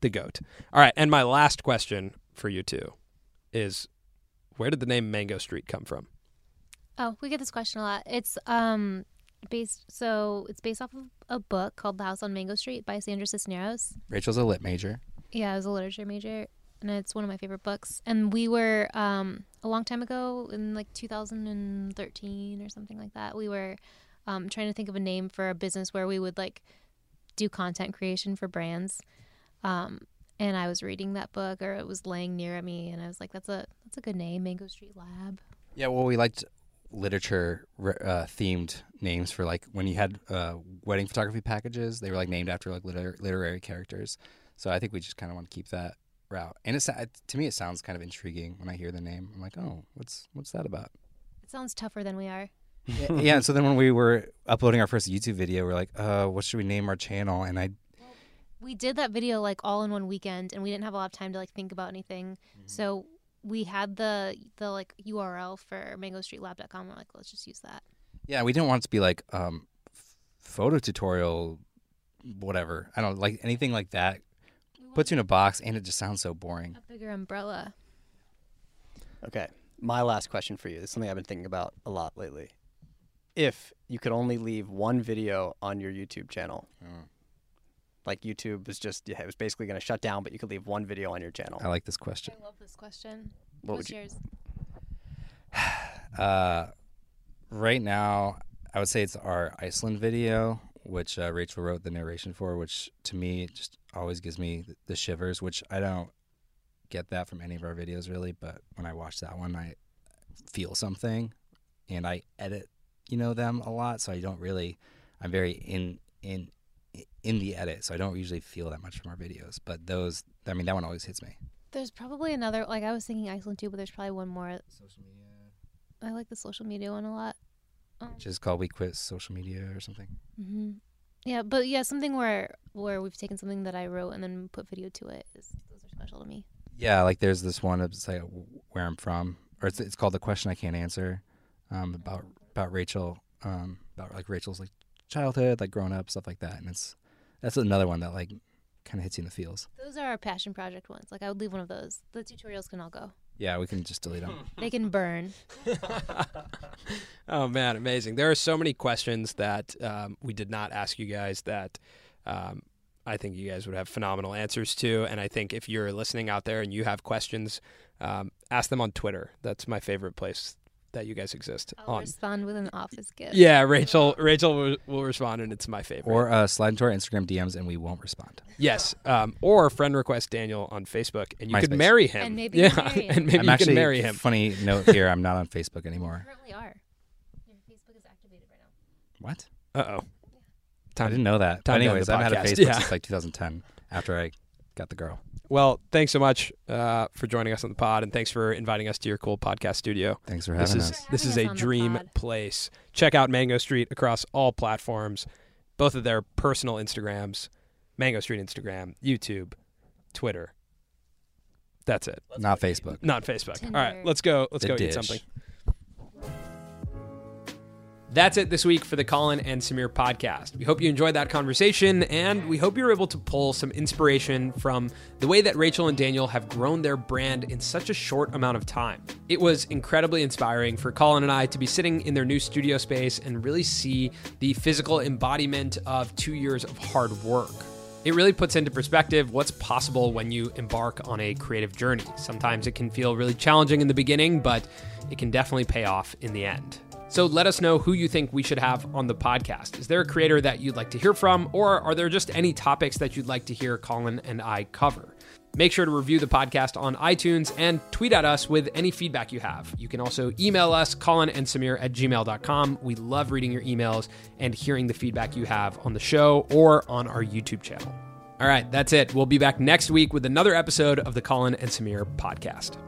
The goat. All right, and my last question for you two is, where did the name Mango Street come from? Oh, we get this question a lot. It's um based so it's based off of a book called The House on Mango Street by Sandra Cisneros. Rachel's a lit major. Yeah, I was a literature major, and it's one of my favorite books. And we were um, a long time ago, in like 2013 or something like that. We were um, trying to think of a name for a business where we would like do content creation for brands. Um, and I was reading that book, or it was laying near at me, and I was like, "That's a that's a good name, Mango Street Lab." Yeah, well, we liked literature uh, themed names for like when you had uh, wedding photography packages. They were like named after like liter- literary characters. So I think we just kind of want to keep that route. And it's to me, it sounds kind of intriguing when I hear the name. I'm like, oh, what's what's that about? It sounds tougher than we are. Yeah, yeah. And so then when we were uploading our first YouTube video, we're like, uh, what should we name our channel? And I we did that video like all in one weekend and we didn't have a lot of time to like think about anything so we had the the like url for mangostreetlab.com we're like let's just use that yeah, we didn't want it to be like um, f- photo tutorial, whatever. I don't like anything like that. Puts you in a box, and it just sounds so boring. a bigger umbrella Okay, my last question for you. This is something I've been thinking about a lot lately. If you could only leave one video on your YouTube channel, Mm. like YouTube was just yeah, it was basically going to shut down, but you could leave one video on your channel. I like this question. i love this question What What's would you? yours Uh, right now, I would say it's our Iceland video, which uh, Rachel wrote the narration for, which to me just always gives me the shivers, which I don't get that from any of our videos really, but when I watch that one, I feel something, and I edit, you know, them a lot, so I don't really, I'm very in in in the edit, so I don't usually feel that much from our videos. But those, I mean, that one always hits me. there's probably another like i was thinking iceland too but there's probably one more Social media, i like the social media one a lot um, which is called We Quit Social Media or something. hmm yeah but yeah something where where we've taken something that i wrote and then put video to it is those are special to me Yeah, like there's this one it's like where I'm from, or it's it's called the question I can't answer, um, about about Rachel, um, about like Rachel's like childhood, like growing up, stuff like that, and it's that's another one that like kind of hits you in the feels. those are our passion project ones like i would leave one of those the tutorials can all go Yeah, we can just delete them. they can burn oh man, amazing! There are so many questions that um, we did not ask you guys that um, I think you guys would have phenomenal answers to. And I think if you're listening out there and you have questions, um, ask them on Twitter. That's my favorite place that you guys exist I'll on. respond with an office gift. Yeah, Rachel. Rachel will, will respond, and it's my favorite. or uh, slide into our Instagram DMs and we won't respond. yes, um, or friend request Daniel on Facebook, and you could marry him. And maybe yeah, can marry him. and maybe I'm you actually can marry him. funny note here. I'm not on Facebook You anymore. currently are. Your Facebook is activated right now. What? Uh oh. I didn't know that. Time anyways, I've had a. Facebook Yeah. since like 2010 after I got the girl. Well, thanks so much uh, for joining us on the pod, and thanks for inviting us to your cool podcast studio. Thanks for This having is us. this is Having a us on the dream place. Check out Mango Street across all platforms, both of their personal Instagrams, Mango Street Instagram, YouTube, Twitter. That's it. Not Facebook. Not Facebook. All right, let's go. Let's The go dish. eat something. That's it this week for the Colin and Samir podcast. We hope you enjoyed that conversation, and we hope you're able to pull some inspiration from the way that Rachel and Daniel have grown their brand in such a short amount of time. It was incredibly inspiring for Colin and I to be sitting in their new studio space and really see the physical embodiment of two years of hard work. It really puts into perspective what's possible when you embark on a creative journey. Sometimes it can feel really challenging in the beginning, but it can definitely pay off in the end. So let us know who you think we should have on the podcast. Is there a creator that you'd like to hear from, or are there just any topics that you'd like to hear Colin and I cover? Make sure to review the podcast on iTunes and tweet at us with any feedback you have. You can also email us, Colin and Samir at gmail.com. We love reading your emails and hearing the feedback you have on the show or on our YouTube channel. All right, that's it. We'll be back next week with another episode of the Colin and Samir podcast.